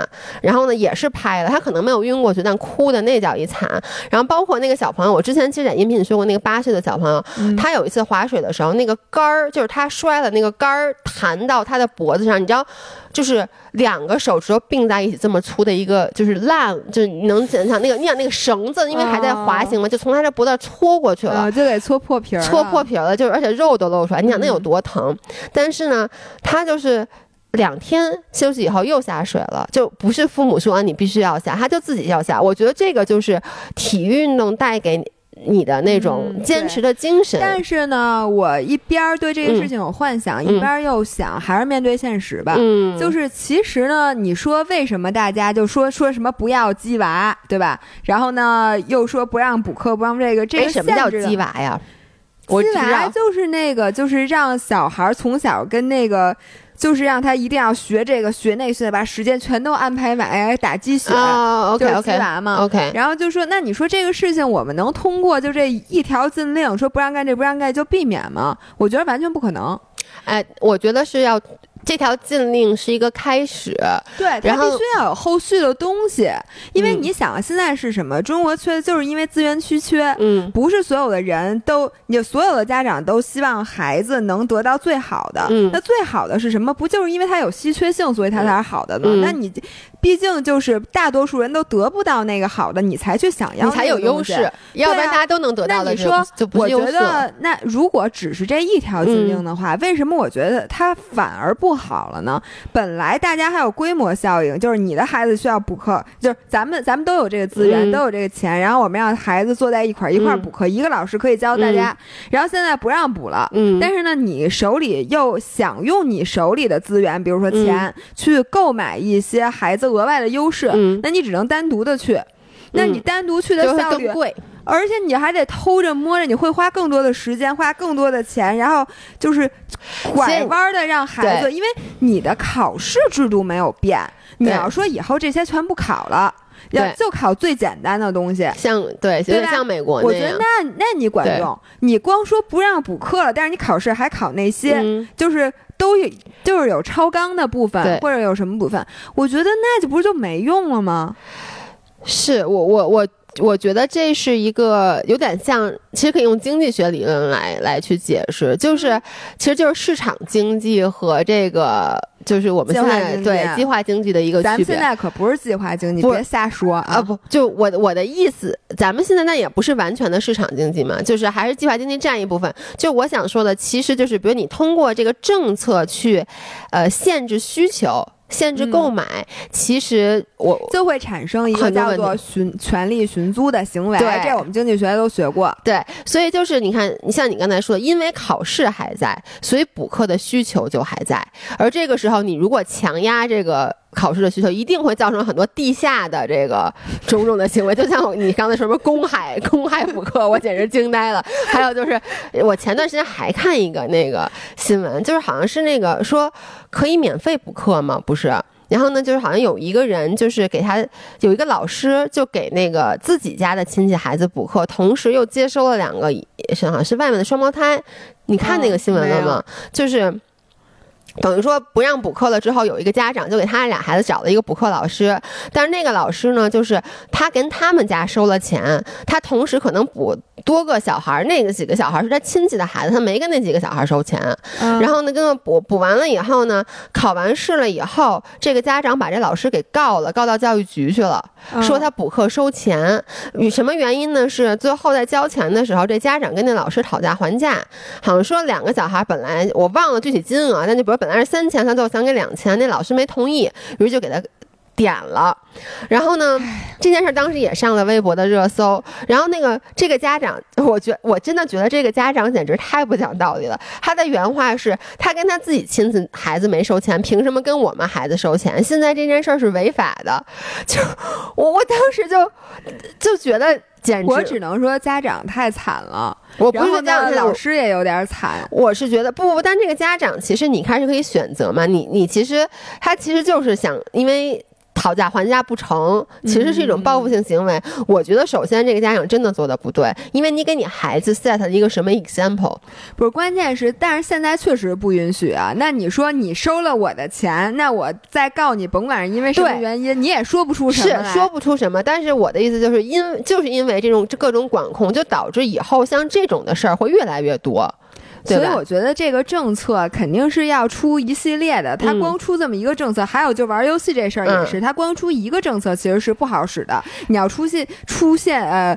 然后呢也是拍了，他可能没有晕过去，但哭。的那叫一惨，然后包括那个小朋友，我之前其实在音频里说过，那个八岁的小朋友，他有一次划水的时候，那个杆儿就是他摔了，那个杆儿弹到他的脖子上，你知道，就是两个手指头并在一起这么粗的一个，就是烂，就是你能想象那个，你想那个绳子，因为还在滑行嘛，就从他这脖子搓过去了，就得搓破皮儿，搓破皮了，就是而且肉都露出来，你想那有多疼？但是呢，他就是。两天休息以后又下水了，就不是父母说你必须要下，他就自己要下。我觉得这个就是体育运动带给你的那种坚持的精神。但是呢，我一边对这个事情有幻想，一边又想还是面对现实吧。嗯，就是其实呢，你说为什么大家就说说什么不要鸡娃，对吧？然后呢，又说不让补课，不让这个，这个什么叫鸡娃呀？鸡娃就是那个，就是让小孩从小跟那个。就是让他一定要学这个学那学，把时间全都安排满，打鸡血，就是鸡娃嘛。OK，然后就说，那你说这个事情，我们能通过就这一条禁令，说不让干这不让干就避免吗？我觉得完全不可能。哎，我觉得是要。这条禁令是一个开始，对，它必须要有后续的东西，因为你想，现在是什么？中国缺的，就是因为资源稀缺，嗯，不是所有的人都，你所有的家长都希望孩子能得到最好的，嗯，那最好的是什么？不就是因为它有稀缺性，所以它才是好的吗？那你毕竟就是大多数人都得不到那个好的，你才去想要，你才有优势，要不然大家都能得到的，你说，我觉得那如果只是这一条禁令的话，为什么我觉得它反而不？好了呢。本来大家还有规模效应，就是你的孩子需要补课，就是咱们咱们都有这个资源，都有这个钱，然后我们让孩子坐在一块儿一块儿补课，一个老师可以教大家。然后现在不让补了，嗯，但是呢，你手里又想用你手里的资源，比如说钱，去购买一些孩子额外的优势，那你只能单独的去。那你单独去的效率贵。而且你还得偷着摸着，你会花更多的时间，花更多的钱，然后就是拐弯的让孩子，因为你的考试制度没有变。你要说以后这些全部考了，要就考最简单的东西，像对，对像美国我觉得那那你管用，你光说不让补课了，但是你考试还考那些，就是都有就是有超纲的部分或者有什么部分，我觉得那就不是就没用了吗？是我我我。我觉得这是一个有点像，其实可以用经济学理论来来去解释，就是其实就是市场经济和这个就是我们现在对计划经济的一个区别。咱们现在可不是计划经济，别瞎说啊！不，就我我的意思，咱们现在那也不是完全的市场经济嘛，就是还是计划经济占一部分。就我想说的，其实就是比如你通过这个政策去，呃，限制需求。限制购买，其实我就会产生一个叫做寻权利寻租的行为。对，这我们经济学都学过。对，所以就是你看，你像你刚才说的，因为考试还在，所以补课的需求就还在。而这个时候，你如果强压这个。考试的需求一定会造成很多地下的这个 种种的行为，就像你刚才说什么公海 公海补课，我简直惊呆了。还有就是，我前段时间还看一个那个新闻，就是好像是那个说可以免费补课吗？不是。然后呢，就是好像有一个人就是给他有一个老师就给那个自己家的亲戚孩子补课，同时又接收了两个好像是外面的双胞胎。你看那个新闻了吗？就是。等于说不让补课了之后，有一个家长就给他俩孩子找了一个补课老师，但是那个老师呢，就是他跟他们家收了钱，他同时可能补多个小孩，那个几个小孩是他亲戚的孩子，他没跟那几个小孩收钱。然后呢，跟他补补完了以后呢，考完试了以后，这个家长把这老师给告了，告到教育局去了，说他补课收钱。与什么原因呢？是最后在交钱的时候，这家长跟那老师讨价还价，好像说两个小孩本来我忘了具体金额，那就比如。本来是三千，他最后想给两千，那老师没同意，于是就给他点了。然后呢，这件事当时也上了微博的热搜。然后那个这个家长，我觉我真的觉得这个家长简直太不讲道理了。他的原话是：他跟他自己亲自孩子没收钱，凭什么跟我们孩子收钱？现在这件事儿是违法的。就我我当时就就觉得简直。我只能说家长太惨了，我不是家长，老师也有点惨。我是觉得不不，但这个家长其实你开始可以选择嘛，你你其实他其实就是想因为。讨价还价不成，其实是一种报复性行为。我觉得首先这个家长真的做的不对，因为你给你孩子 set 了一个什么 example？不是，关键是，但是现在确实不允许啊。那你说你收了我的钱，那我再告你，甭管是因为什么原因，你也说不出什么是说不出什么。但是我的意思就是因就是因为这种各种管控，就导致以后像这种的事儿会越来越多。所以我觉得这个政策肯定是要出一系列的，他光出这么一个政策，还有就玩游戏这事儿也是，他光出一个政策其实是不好使的。你要出现出现呃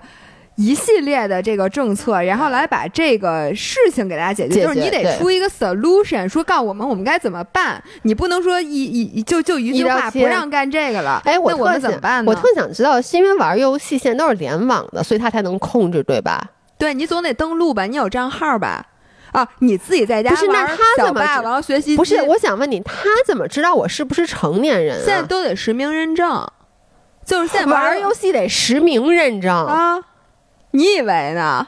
一系列的这个政策，然后来把这个事情给大家解决，就是你得出一个 solution，说告诉我们我们该怎么办。你不能说一一就就一句话不让干这个了。哎，我我们怎么办呢？我特想知道，是因为玩游戏现在都是联网的，所以他才能控制，对吧？对你总得登录吧，你有账号吧？啊，你自己在家不是？那他怎么霸王学习？不是，我想问你，他怎么知道我是不是成年人？现在都得实名认证，就是现在玩游戏得实名认证啊？你以为呢？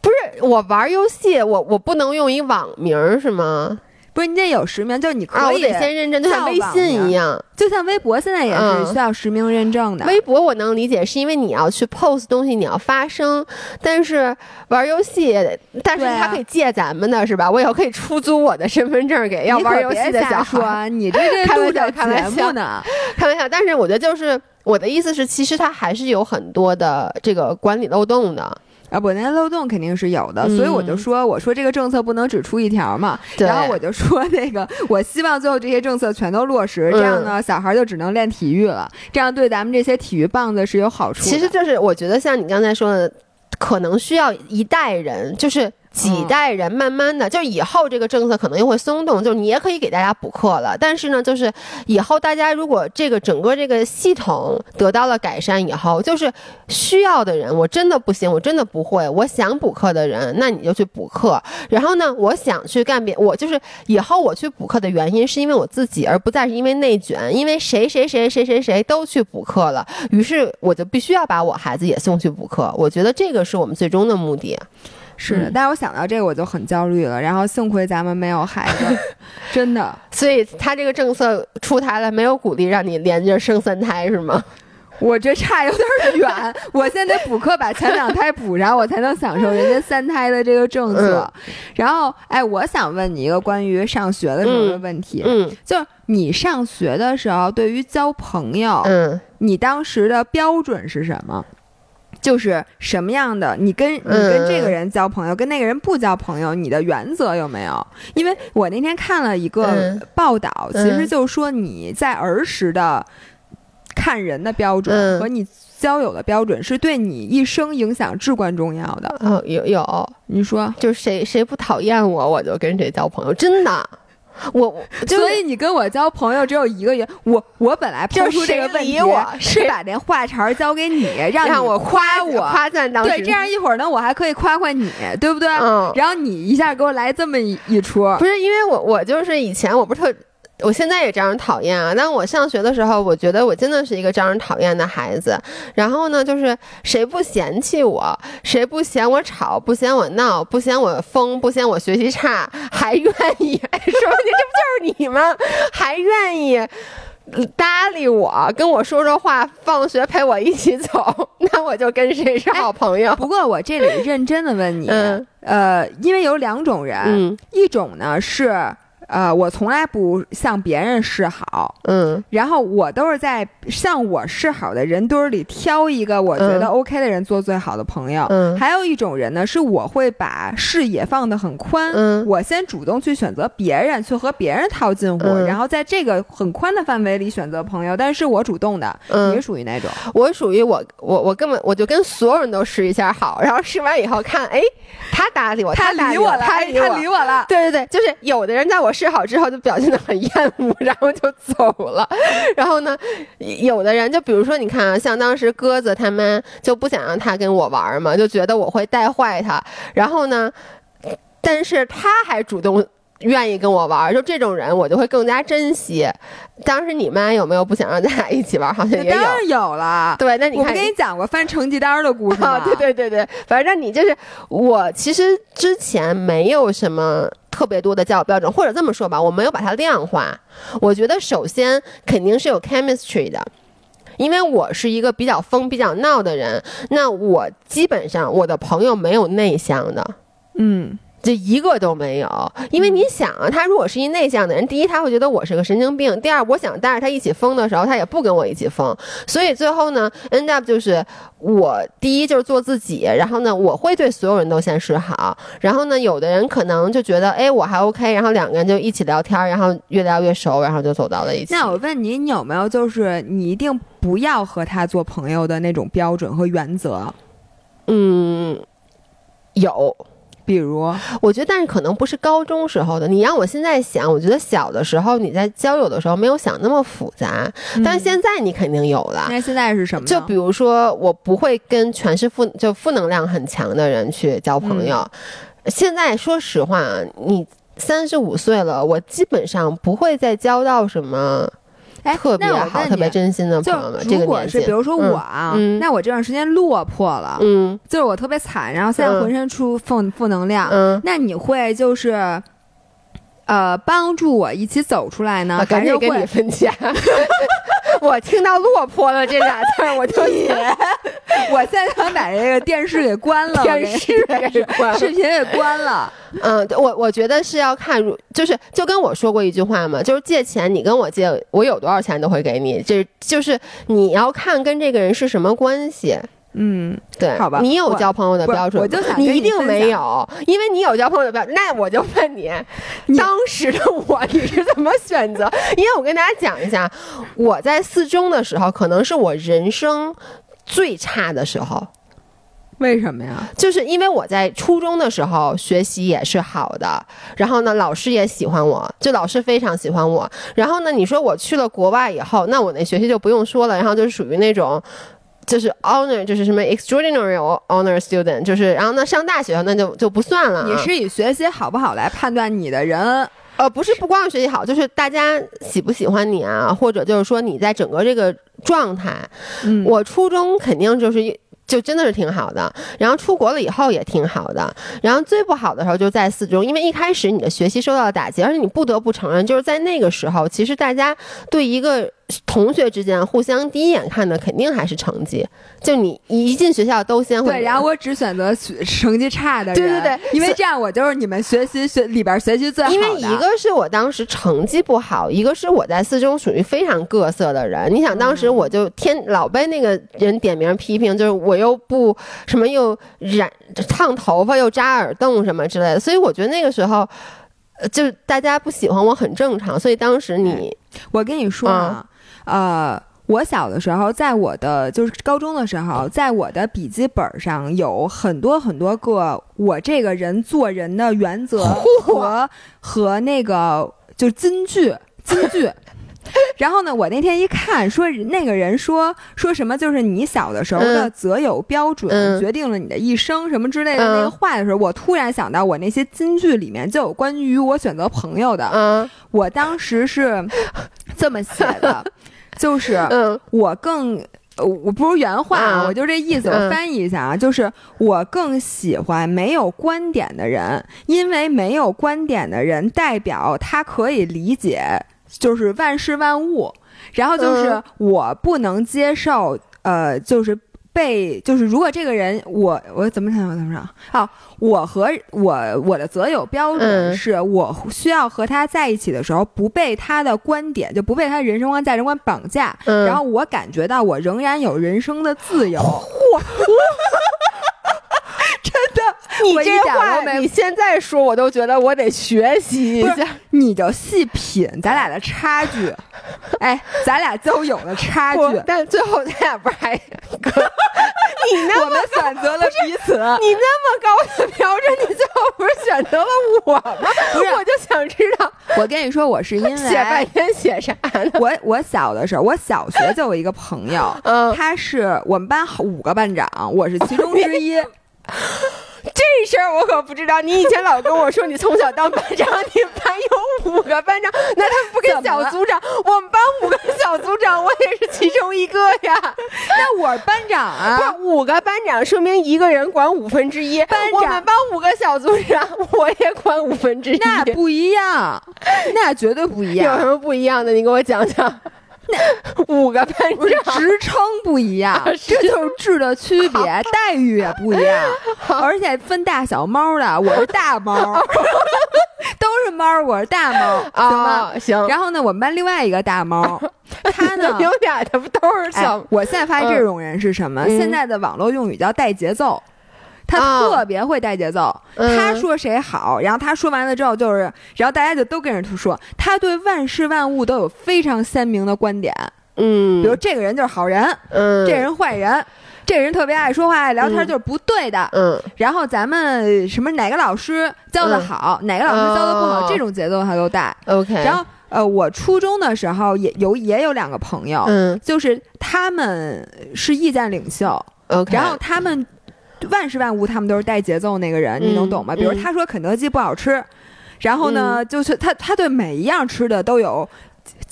不是，我玩游戏，我我不能用一网名是吗？不是你得有实名，就是你可以先认证，就像微信一样，就像微博现在也是需要实名认证的。微博我能理解，是因为你要去 post 东西，你要发声。但是玩游戏，但是他可以借咱们的是吧？我以后可以出租我的身份证给要玩游戏的小孩。你这这 开玩笑，开玩笑呢？开玩笑。但是我觉得就是我的意思是，其实它还是有很多的这个管理漏洞的。啊，不，那漏洞肯定是有的，所以我就说，我说这个政策不能只出一条嘛。然后我就说，那个我希望最后这些政策全都落实，这样呢，小孩就只能练体育了，这样对咱们这些体育棒子是有好处。其实就是我觉得像你刚才说的，可能需要一代人，就是几代人慢慢的，就以后这个政策可能又会松动，就是你也可以给大家补课了。但是呢，就是以后大家如果这个整个这个系统得到了改善以后，就是需要的人，我真的不行，我真的不会，我想补课的人，那你就去补课。然后呢，我想去干别，我就是以后我去补课的原因是因为我自己，而不再是因为内卷，因为谁谁谁谁谁谁都去补课了，于是我就必须要把我孩子也送去补课。我觉得这个是我们最终的目的。是的，但是我想到这个我就很焦虑了。然后幸亏咱们没有孩子，真的。所以他这个政策出台了，没有鼓励让你连着生三胎是吗？我这差有点远，我现在补课把前两胎补上，我才能享受人家三胎的这个政策。然后，哎，我想问你一个关于上学的时候的问题，嗯，就是你上学的时候，对于交朋友，嗯，你当时的标准是什么？就是什么样的？你跟你跟这个人交朋友，跟那个人不交朋友，你的原则有没有？因为我那天看了一个报道，其实就是说你在儿时的看人的标准和你交友的标准，是对你一生影响至关重要的。哦，有有，你说，就是谁谁不讨厌我，我就跟谁交朋友，真的。我所以你跟我交朋友只有一个原我我本来抛出这个问题，是把这话茬交给你，让我夸我夸赞当对，这样一会儿呢，我还可以夸夸你，对不对？嗯。然后你一下给我来这么一一出，不是因为我我就是以前我不是特。我现在也招人讨厌啊！但我上学的时候，我觉得我真的是一个招人讨厌的孩子。然后呢，就是谁不嫌弃我，谁不嫌我吵，不嫌我闹，不嫌我疯，不嫌我学习差，还愿意说你这不就是你吗？还愿意搭理我，跟我说说话，放学陪我一起走，那我就跟谁是好朋友。不过我这里认真的问你，呃，因为有两种人，一种呢是。呃，我从来不向别人示好，嗯，然后我都是在向我示好的人堆里挑一个我觉得 OK 的人做最好的朋友。嗯，还有一种人呢，是我会把视野放得很宽，嗯，我先主动去选择别人，去和别人套近乎，然后在这个很宽的范围里选择朋友。但是我主动的，嗯你属于哪种？我属于我，我我根本我就跟所有人都试一下好，然后试完以后看，哎，他搭理我，他理我了，他理我了，对对对，就是有的人在我。试好之后就表现的很厌恶，然后就走了。然后呢，有的人就比如说，你看啊，像当时鸽子他妈就不想让他跟我玩嘛，就觉得我会带坏他。然后呢，但是他还主动。愿意跟我玩，就这种人，我就会更加珍惜。当时你妈有没有不想让咱俩一起玩？好像也有，当然有了。对，那你看，我跟你讲过翻成绩单的故事吗？对对对对，反正你就是我。其实之前没有什么特别多的教育标准，或者这么说吧，我没有把它量化。我觉得首先肯定是有 chemistry 的，因为我是一个比较疯、比较闹的人。那我基本上我的朋友没有内向的，嗯。这一个都没有，因为你想啊，他如果是一内向的人，第一他会觉得我是个神经病，第二我想带着他一起疯的时候，他也不跟我一起疯，所以最后呢，end up 就是我第一就是做自己，然后呢，我会对所有人都先示好，然后呢，有的人可能就觉得哎我还 OK，然后两个人就一起聊天，然后越聊越熟，然后就走到了一起。那我问你，你有没有就是你一定不要和他做朋友的那种标准和原则？嗯，有。比如，我觉得，但是可能不是高中时候的。你让我现在想，我觉得小的时候你在交友的时候没有想那么复杂，但是现在你肯定有了。那现在是什么？就比如说，我不会跟全是负就负能量很强的人去交朋友。现在说实话，你三十五岁了，我基本上不会再交到什么。哎，特别好，特别真心的朋友们。如果是比如说我啊，那我这段时间落魄了，嗯，就是我特别惨，然后现在浑身出负负能量，嗯，那你会就是，呃，帮助我一起走出来呢，赶紧跟你分钱？我听到“落魄了”这俩字儿，我就写。我现在想把这个电视给关了，电视给关，视频给关了。嗯，我我觉得是要看，就是就跟我说过一句话嘛，就是借钱，你跟我借，我有多少钱都会给你。这就是你要看跟这个人是什么关系。嗯，对，好吧。你有交朋友的标准，我就想你一定没有，因为你有交朋友的标准。那我就问你，当时的我你是怎么选择？因为我跟大家讲一下，我在四中的时候，可能是我人生最差的时候。为什么呀？就是因为我在初中的时候学习也是好的，然后呢，老师也喜欢我，就老师非常喜欢我。然后呢，你说我去了国外以后，那我那学习就不用说了，然后就是属于那种。就是 honor，就是什么 extraordinary honor student，就是然后呢上大学那就就不算了。你是以学习好不好来判断你的人？呃，不是，不光是学习好，就是大家喜不喜欢你啊，或者就是说你在整个这个状态。嗯，我初中肯定就是就真的是挺好的，然后出国了以后也挺好的，然后最不好的时候就在四中，因为一开始你的学习受到了打击，而且你不得不承认，就是在那个时候，其实大家对一个。同学之间互相第一眼看的肯定还是成绩，就你一进学校都先会。对，然后我只选择成绩差的人。对对对，因为这样我就是你们学习学里边学习最好的。因为一个是我当时成绩不好，一个是我在四中属于非常各色的人。你想当时我就天老被那个人点名批评，就是我又不什么又染烫头发又扎耳洞什么之类的，所以我觉得那个时候，就是大家不喜欢我很正常。所以当时你，我跟你说啊。呃，我小的时候，在我的就是高中的时候，在我的笔记本上有很多很多个我这个人做人的原则 和和那个就是金句金句。然后呢，我那天一看，说那个人说说什么，就是你小的时候的择友标准决定了你的一生什么之类的那个话的时候，我突然想到，我那些金句里面就有关于我选择朋友的。我当时是这么写的。就是，我更，我不是原话，我就这意思，我翻译一下啊，就是我更喜欢没有观点的人，因为没有观点的人代表他可以理解，就是万事万物，然后就是我不能接受，呃，就是。被就是如果这个人我我怎么想怎么想啊？我和我我的择友标准是我需要和他在一起的时候不被他的观点就不被他的人生观价值观绑架，然后我感觉到我仍然有人生的自由。嚯！你这话你现在说我都觉得我得学习一下。你就细品咱俩的差距，哎，咱俩交友的差距，但最后咱俩不是还？你那我们选择了彼此。你那么高的标准，你最后不是选择了我吗？不是，我就想知道。我跟你说，我是因为写半天写啥呢？我我小的时候，我小学就有一个朋友，嗯，他是我们班五个班长，我是其中之一。这事儿我可不知道。你以前老跟我说你从小当班长，你班有五个班长，那他不跟小组长？我们班五个小组长，我也是其中一个呀。那我班长啊，不五个班长，说明一个人管五分之一。班长，我们班五个小组长，我也管五分之一。那不一样，那绝对不一样。有什么不一样的？你给我讲讲。五个班长职称不一样，这就是质的区别，待遇也不一样，而且分大小猫的，我是大猫，都是猫，我是大猫，行吗？行。然后呢，我们班另外一个大猫，他呢 有俩，他不都是小？我现在发现这种人是什么？现在的网络用语叫带节奏。他特别会带节奏，他说谁好，然后他说完了之后就是，然后大家就都跟着他说，他对万事万物都有非常鲜明的观点，嗯，比如这个人就是好人，嗯，这人坏人，这人特别爱说话爱聊天就是不对的，嗯，然后咱们什么哪个老师教的好，哪个老师教的不好，这种节奏他都带，OK，然后呃，我初中的时候也有也有两个朋友，嗯，就是他们是意见领袖，OK，然后他们。万事万物，他们都是带节奏那个人，你能懂吗？比如他说肯德基不好吃，然后呢，就是他他对每一样吃的都有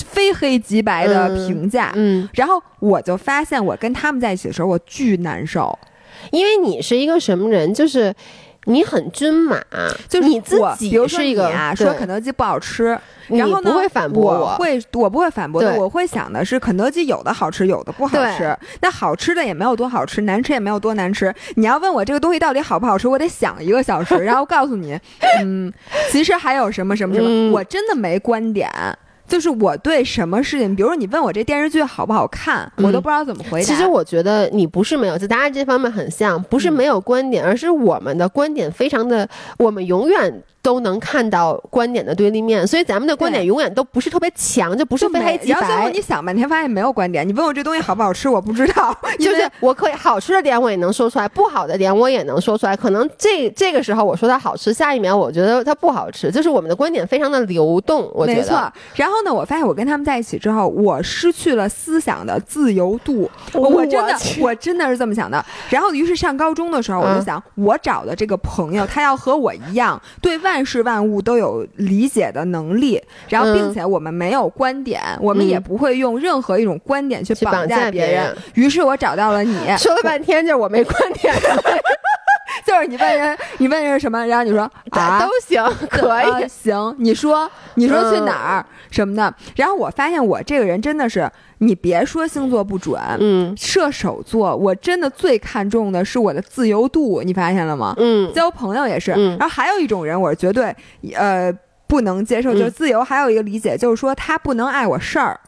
非黑即白的评价。嗯，然后我就发现，我跟他们在一起的时候，我巨难受，因为你是一个什么人？就是你很均码，就是你自己，比如说你啊，说肯德基不好吃。然后呢？不会反驳我，会我不会反驳的。我会想的是，肯德基有的好吃，有的不好吃。那好吃的也没有多好吃，难吃也没有多难吃。你要问我这个东西到底好不好吃，我得想一个小时，然后告诉你，嗯，其实还有什么什么什么，我真的没观点。就是我对什么事情，比如说你问我这电视剧好不好看，我都不知道怎么回答。其实我觉得你不是没有，就大家这方面很像，不是没有观点，而是我们的观点非常的，我们永远都能看到观点的对立面，所以咱们的观点永远都不是特别强，就不是非黑即白。然后最后你想半天发现没有观点，你问我这东西好不好吃，我不知道。就是我可以好吃的点我也能说出来，不好的点我也能说出来。可能这这个时候我说它好吃，下一秒我觉得它不好吃。就是我们的观点非常的流动，我觉得。没错。然后呢，我发现我跟他们在一起之后，我失去了思想的自由度。我真的，我真的是这么想的。然后，于是上高中的时候，我就想，我找的这个朋友，他要和我一样，对万事万物都有理解的能力。然后，并且我们没有观点，我们也不会用任何一种观点去绑架别人。于是我找到了你。说了半天就是我没观点。就是你问人，你问人什么，然后你说啊都行，可以行。你说你说去哪儿什么的，然后我发现我这个人真的是，你别说星座不准，嗯，射手座我真的最看重的是我的自由度，你发现了吗？嗯，交朋友也是。然后还有一种人，我是绝对呃不能接受，就是自由。还有一个理解就是说他不能碍我事儿，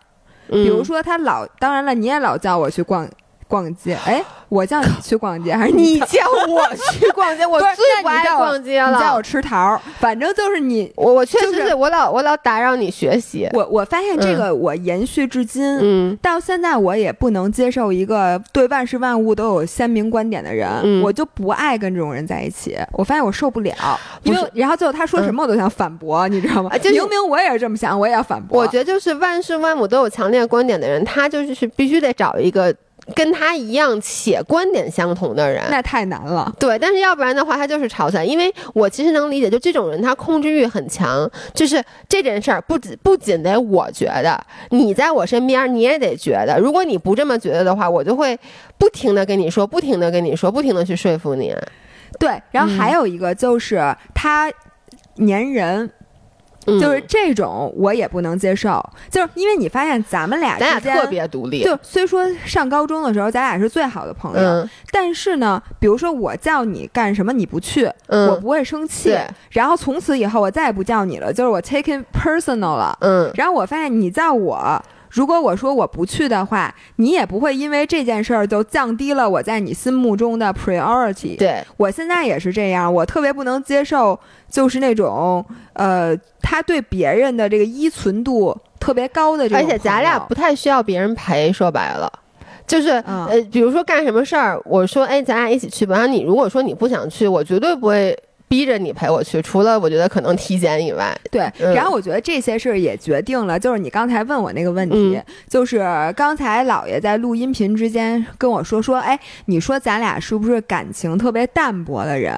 比如说他老，当然了，你也老叫我去逛逛街，哎。我叫你去逛街，还是你叫我去逛街？我最不爱逛街了。你叫我吃桃，反正就是你，我我确实是我老我老打扰你学习。我我发现这个我延续至今，嗯，到现在我也不能接受一个对万事万物都有鲜明观点的人，我就不爱跟这种人在一起。我发现我受不了，因为然后最后他说什么我都想反驳，你知道吗？明明我也是这么想，我也要反驳。我觉得就是万事万物都有强烈观点的人，他就是必须得找一个。跟他一样且观点相同的人，那太难了。对，但是要不然的话，他就是吵起来。因为我其实能理解，就这种人他控制欲很强，就是这件事儿不仅不仅得我觉得，你在我身边你也得觉得。如果你不这么觉得的话，我就会不停的跟你说，不停的跟你说，不停的去说服你。对，然后还有一个就是他粘人。就是这种我也不能接受，就是因为你发现咱们俩咱俩特别独立，就虽说上高中的时候咱俩是最好的朋友，但是呢，比如说我叫你干什么你不去，我不会生气，然后从此以后我再也不叫你了，就是我 taking personal 了，嗯，然后我发现你叫我。如果我说我不去的话，你也不会因为这件事儿就降低了我在你心目中的 priority。对我现在也是这样，我特别不能接受，就是那种呃，他对别人的这个依存度特别高的这种。而且咱俩不太需要别人陪，说白了，就是呃，比如说干什么事儿，我说哎，咱俩一起去吧。然后你如果说你不想去，我绝对不会。逼着你陪我去，除了我觉得可能体检以外，对。然后我觉得这些事儿也决定了，就是你刚才问我那个问题，就是刚才姥爷在录音频之间跟我说说，哎，你说咱俩是不是感情特别淡薄的人？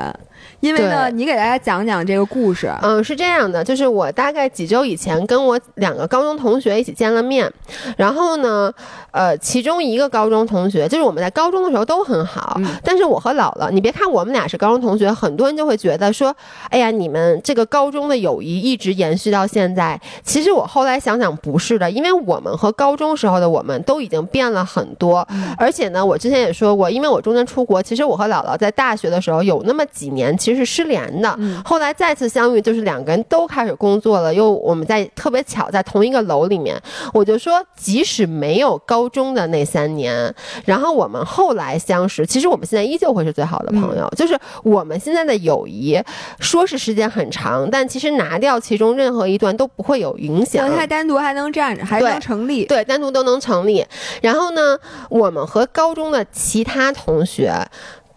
因为呢，你给大家讲讲这个故事。嗯，是这样的，就是我大概几周以前跟我两个高中同学一起见了面，然后呢，呃，其中一个高中同学，就是我们在高中的时候都很好，但是我和姥姥，你别看我们俩是高中同学，很多人就会觉得说，哎呀，你们这个高中的友谊一直延续到现在。其实我后来想想不是的，因为我们和高中时候的我们都已经变了很多，而且呢，我之前也说过，因为我中间出国，其实我和姥姥在大学的时候有那么几年。其实是失联的，后来再次相遇，就是两个人都开始工作了，又我们在特别巧在同一个楼里面。我就说，即使没有高中的那三年，然后我们后来相识，其实我们现在依旧会是最好的朋友。就是我们现在的友谊，说是时间很长，但其实拿掉其中任何一段都不会有影响。它单独还能站着，还能成立，对，单独都能成立。然后呢，我们和高中的其他同学。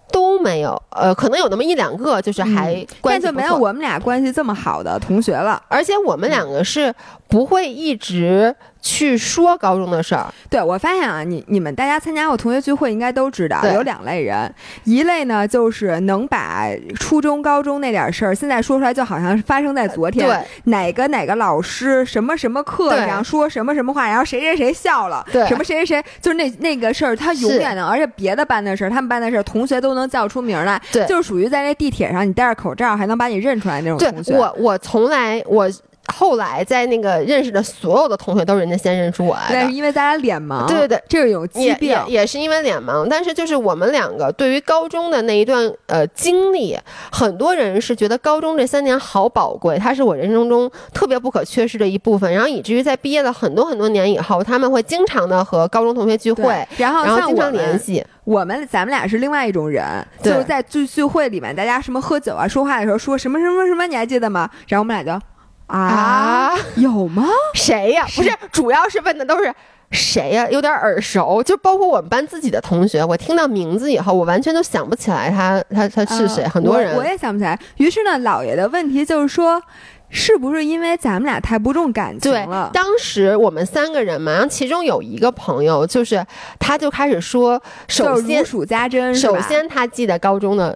都没有，呃，可能有那么一两个，就是还关系就没有我们俩关系这么好的同学了。而且我们两个是不会一直。去说高中的事儿，对我发现啊，你你们大家参加过同学聚会，应该都知道有两类人，一类呢就是能把初中、高中那点事儿现在说出来，就好像发生在昨天。对，哪个哪个老师什么什么课上说什么什么话，然后谁谁谁笑了，对，什么谁谁谁，就是那那个事儿，他永远的，而且别的班的事儿，他们班的事儿，同学都能叫出名来，对，就是属于在那地铁上，你戴着口罩还能把你认出来那种同学。我我从来我。后来在那个认识的所有的同学都是人家先认出我来的，对，因为咱俩脸盲，对对对，这是有疾病，也也是因为脸盲。但是就是我们两个对于高中的那一段呃经历，很多人是觉得高中这三年好宝贵，它是我人生中特别不可缺失的一部分。然后以至于在毕业了很多很多年以后，他们会经常的和高中同学聚会，然后然后经常联系。我们咱们俩是另外一种人，就是在聚聚会里面，大家什么喝酒啊、说话的时候说什么什么什么，你还记得吗？然后我们俩就。啊，有吗？谁呀？不是，主要是问的都是谁呀？有点耳熟，就包括我们班自己的同学。我听到名字以后，我完全都想不起来他他他是谁。很多人我也想不起来。于是呢，姥爷的问题就是说。是不是因为咱们俩太不重感情了？当时我们三个人嘛，然后其中有一个朋友，就是他就开始说，首先如数家珍，首先他记得高中的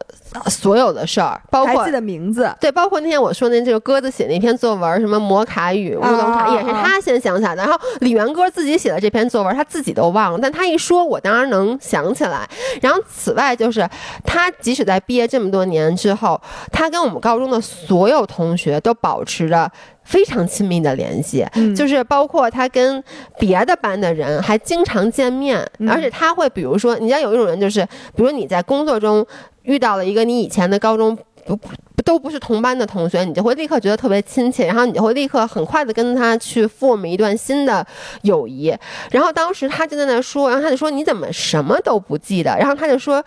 所有的事儿，包括记得名字，对，包括那天我说那这个鸽子写那篇作文，什么摩卡语、乌龙茶，也是他先想起来的。然后李元歌自己写的这篇作文，他自己都忘了，但他一说，我当然能想起来。然后此外，就是他即使在毕业这么多年之后，他跟我们高中的所有同学都。保持着非常亲密的联系，就是包括他跟别的班的人还经常见面，而且他会比如说，你知道有一种人就是，比如你在工作中遇到了一个你以前的高中不都不是同班的同学，你就会立刻觉得特别亲切，然后你就会立刻很快的跟他去 form 一段新的友谊。然后当时他就在那说，然后他就说你怎么什么都不记得？然后他就说，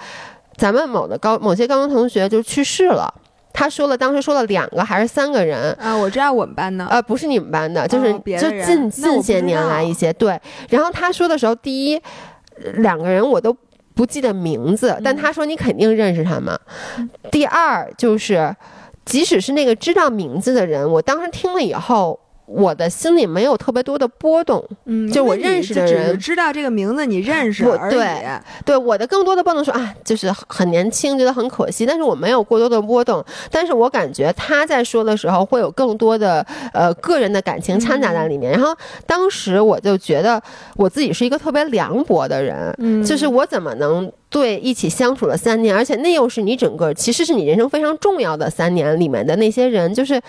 咱们某的高某些高中同学就去世了。他说了，当时说了两个还是三个人啊？我知道我们班的，呃，不是你们班的，就是就近近些年来一些对。然后他说的时候，第一两个人我都不记得名字，但他说你肯定认识他们。第二就是，即使是那个知道名字的人，我当时听了以后。我的心里没有特别多的波动，嗯，就我认识的人知道这个名字，你认识而已。对，对，我的更多的波动说啊，就是很年轻，觉得很可惜，但是我没有过多的波动。但是我感觉他在说的时候会有更多的呃个人的感情掺杂在里面。然后当时我就觉得我自己是一个特别凉薄的人，嗯，就是我怎么能对一起相处了三年，而且那又是你整个其实是你人生非常重要的三年里面的那些人，就是。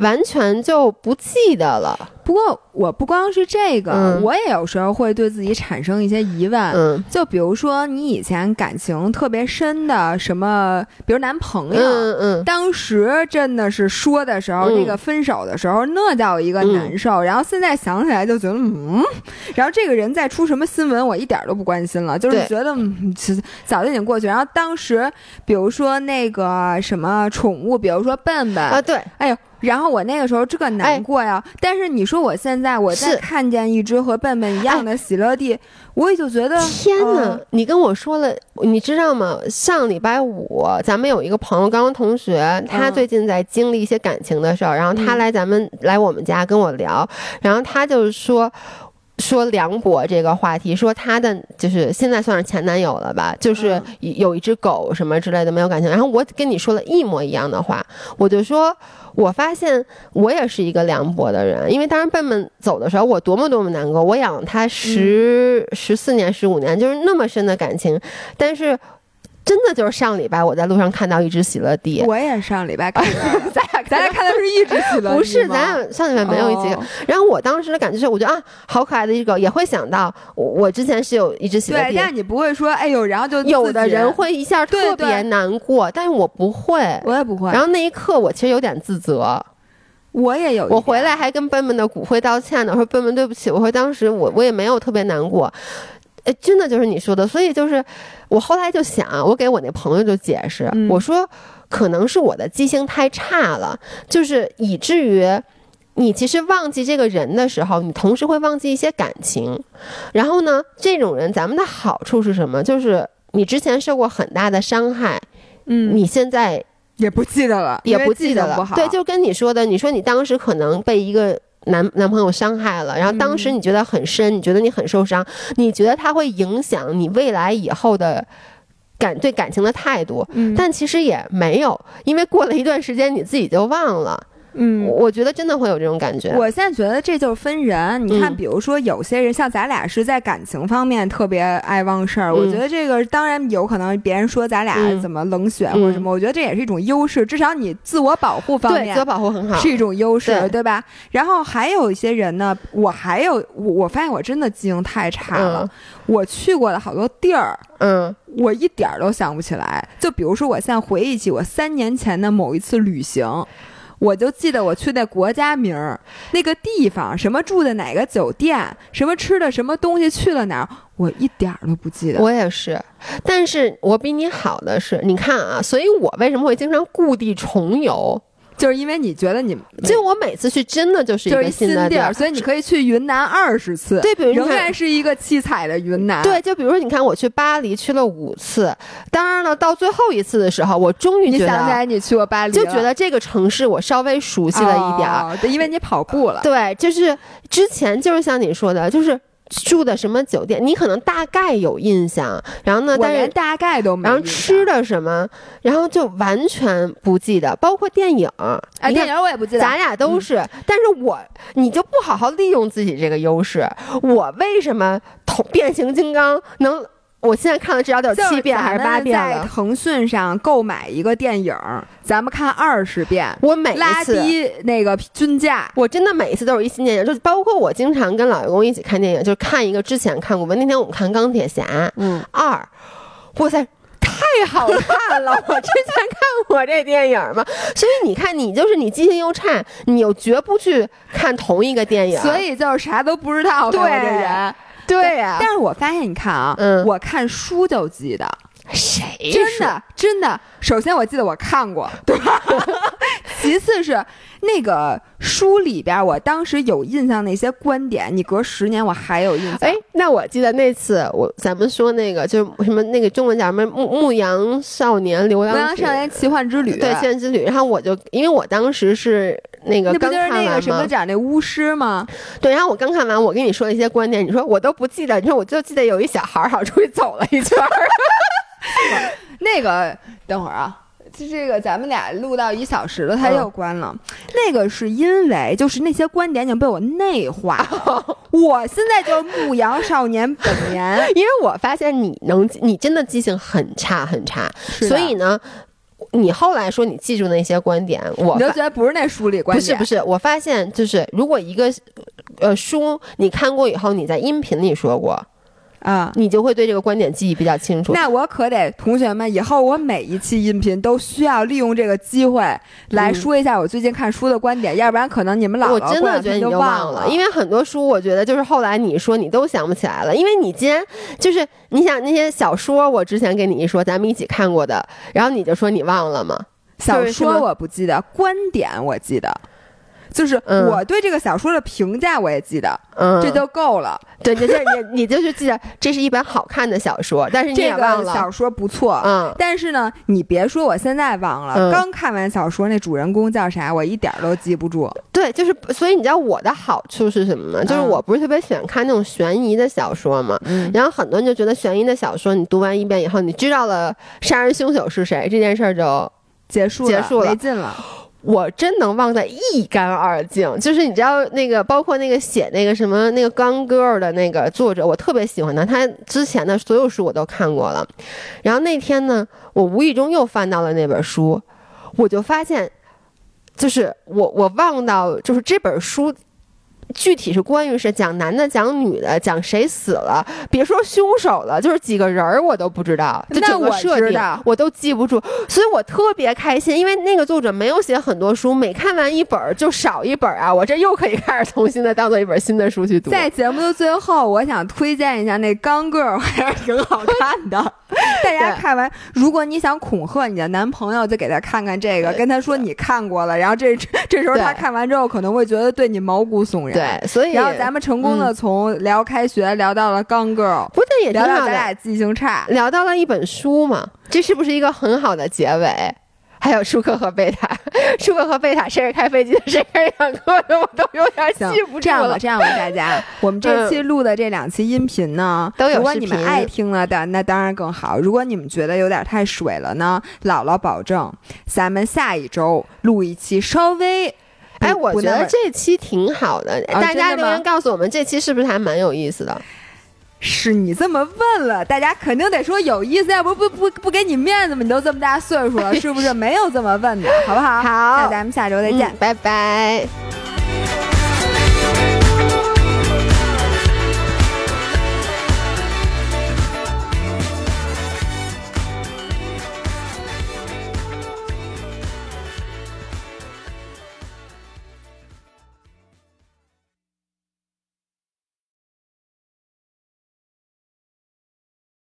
完全就不记得了。不过我不光是这个，我也有时候会对自己产生一些疑问。嗯，就比如说你以前感情特别深的什么，比如男朋友，嗯嗯，当时真的是说的时候，那个分手的时候，那叫一个难受。然后现在想起来就觉得，嗯，然后这个人再出什么新闻，我一点都不关心了，就是觉得早就已经过去。然后当时，比如说那个什么宠物，比如说笨笨啊，对，哎呦。然后我那个时候这个难过呀，但是你说我现在我再看见一只和笨笨一样的喜乐蒂，我也就觉得天哪！你跟我说了，你知道吗？上礼拜五咱们有一个朋友，刚刚同学，他最近在经历一些感情的事儿，然后他来咱们来我们家跟我聊，然后他就是说说梁博这个话题，说他的就是现在算是前男友了吧，就是有一只狗什么之类的没有感情，然后我跟你说了一模一样的话，我就说。我发现我也是一个梁博的人，因为当时笨笨走的时候，我多么多么难过。我养了他十十四年、十五年，就是那么深的感情，但是。真的就是上礼拜我在路上看到一只喜乐蒂，我也上礼拜看到，咱俩 咱俩看的是一只喜乐蒂，不是，咱俩上礼拜没有一只。然后我当时的感觉是，我觉得啊，好可爱的一只狗，也会想到我我之前是有一只喜乐蒂，但你不会说哎呦，然后就有的人会一下特别难过，但是我不会，我也不会。然后那一刻我其实有点自责，我也有，我回来还跟笨笨的骨灰道歉呢，说笨笨对不起，我说当时我我也没有特别难过。哎，真的就是你说的，所以就是我后来就想，我给我那朋友就解释，我说可能是我的记性太差了，就是以至于你其实忘记这个人的时候，你同时会忘记一些感情。然后呢，这种人咱们的好处是什么？就是你之前受过很大的伤害，嗯，你现在也不记得了，也不记得了。对，就跟你说的，你说你当时可能被一个。男男朋友伤害了，然后当时你觉得很深，你觉得你很受伤，你觉得他会影响你未来以后的感对感情的态度，但其实也没有，因为过了一段时间你自己就忘了。嗯，我觉得真的会有这种感觉。我现在觉得这就是分人。你看，比如说有些人，像咱俩是在感情方面特别爱忘事儿。我觉得这个当然有可能，别人说咱俩怎么冷血或者什么，我觉得这也是一种优势。至少你自我保护方面，自我保护很好，是一种优势，对吧？然后还有一些人呢，我还有我我发现我真的记性太差了。我去过的好多地儿，嗯，我一点都想不起来。就比如说，我现在回忆起我三年前的某一次旅行。我就记得我去那国家名儿，那个地方，什么住的哪个酒店，什么吃的什么东西，去了哪儿，我一点儿都不记得。我也是，但是我比你好的是，你看啊，所以我为什么会经常故地重游？就是因为你觉得你，就我每次去真的就是一个新地儿，所以你可以去云南二十次，对，比如仍然是一个七彩的云南。对，就比如说你看我去巴黎去了五次，当然了，到最后一次的时候，我终于想起来你去过巴黎，就觉得这个城市我稍微熟悉了一点儿，因为你跑步了。对，就是之前就是像你说的，就是。住的什么酒店？你可能大概有印象，然后呢？但是大概都没。然后吃的什么？然后就完全不记得，包括电影。哎，电影我也不记得。咱俩都是，但是我你就不好好利用自己这个优势。我为什么同变形金刚能？我现在看了至少得有七遍还是八遍了。在腾讯上购买一个电影，咱们看二十遍。我每拉低那个均价，我真的每一次都是一新电影，就包括我经常跟老员工一起看电影，就是看一个之前看过的。那天我们看《钢铁侠》，嗯，二，哇塞，太好看了！我之前看过这电影吗？所以你看，你就是你记性又差，你又绝不去看同一个电影，所以就是啥都不知道。对这人。对呀，但是我发现，你看啊，嗯，我看书就记得，谁真的真的。首先我记得我看过，对吧？其次是那个书里边，我当时有印象那些观点，你隔十年我还有印象。哎，那我记得那次我咱们说那个就是什么那个中文叫什么牧牧羊少年流浪牧羊少年奇幻之旅，对，奇幻之旅。然后我就因为我当时是。那个刚看完那个什么讲那巫师吗？对，然后我刚看完，我跟你说一些观点，你说我都不记得，你说我就记得有一小孩儿好像出去走了一圈儿。那个等会儿啊，就这个咱们俩录到一小时了，他又关了。那个是因为就是那些观点已经被我内化，我现在就是牧羊少年本 年，因为我发现你能，你真的记性很差很差，所以呢。你后来说你记住那些观点，我就觉得不是那书里观点。不是不是，我发现就是如果一个呃书你看过以后，你在音频里说过。啊，你就会对这个观点记忆比较清楚。那我可得，同学们，以后我每一期音频都需要利用这个机会来说一下我最近看书的观点，要不然可能你们老我真的觉得你就忘了。因为很多书，我觉得就是后来你说你都想不起来了，因为你既然就是你想那些小说，我之前跟你一说，咱们一起看过的，然后你就说你忘了吗？小说我不记得，观点我记得。就是我对这个小说的评价，我也记得，这就够了。对，就是你，你就是记得这是一本好看的小说，但是你也忘了小说不错。嗯，但是呢，你别说我现在忘了，刚看完小说那主人公叫啥，我一点都记不住。对，就是所以你知道我的好处是什么吗？就是我不是特别喜欢看那种悬疑的小说嘛。嗯。然后很多人就觉得悬疑的小说，你读完一遍以后，你知道了杀人凶手是谁，这件事儿就结束了结束了，没劲了。我真能忘得一干二净，就是你知道那个，包括那个写那个什么那个《Gone Girl》的那个作者，我特别喜欢他，他之前的所有书我都看过了。然后那天呢，我无意中又翻到了那本书，我就发现，就是我我忘到就是这本书。具体是关于是讲男的讲女的讲谁死了，别说凶手了，就是几个人儿我都不知道，就整个设定我都记不住，所以我特别开心，因为那个作者没有写很多书，每看完一本就少一本啊，我这又可以开始重新的当做一本新的书去读。在节目的最后，我想推荐一下那《刚 girl》，还是挺好看的。大家看完，如果你想恐吓你的男朋友，就给他看看这个，跟他说你看过了，然后这这时候他看完之后可能会觉得对你毛骨悚然。对，所以然后咱们成功的从聊开学聊到了刚 girl，不对，也聊到咱俩记性差，聊到了一本书嘛，这是不是一个很好的结尾？还有舒克和贝塔，舒克和贝塔谁是开飞机的，谁是养鸽的，我都有点记不住了。这样吧，这样吧，大家，我们这期录的这两期音频呢，都有如果你们爱听了的，那当然更好。如果你们觉得有点太水了呢，姥姥保证，咱们下一周录一期稍微哎，我觉得这期挺好的，大家留言告诉我们这期是不是还蛮有意思的？是你这么问了，大家肯定得说有意思，要不不不不给你面子吗？你都这么大岁数了，是不是？没有这么问的，好不好？好，那咱们下周再见，拜拜。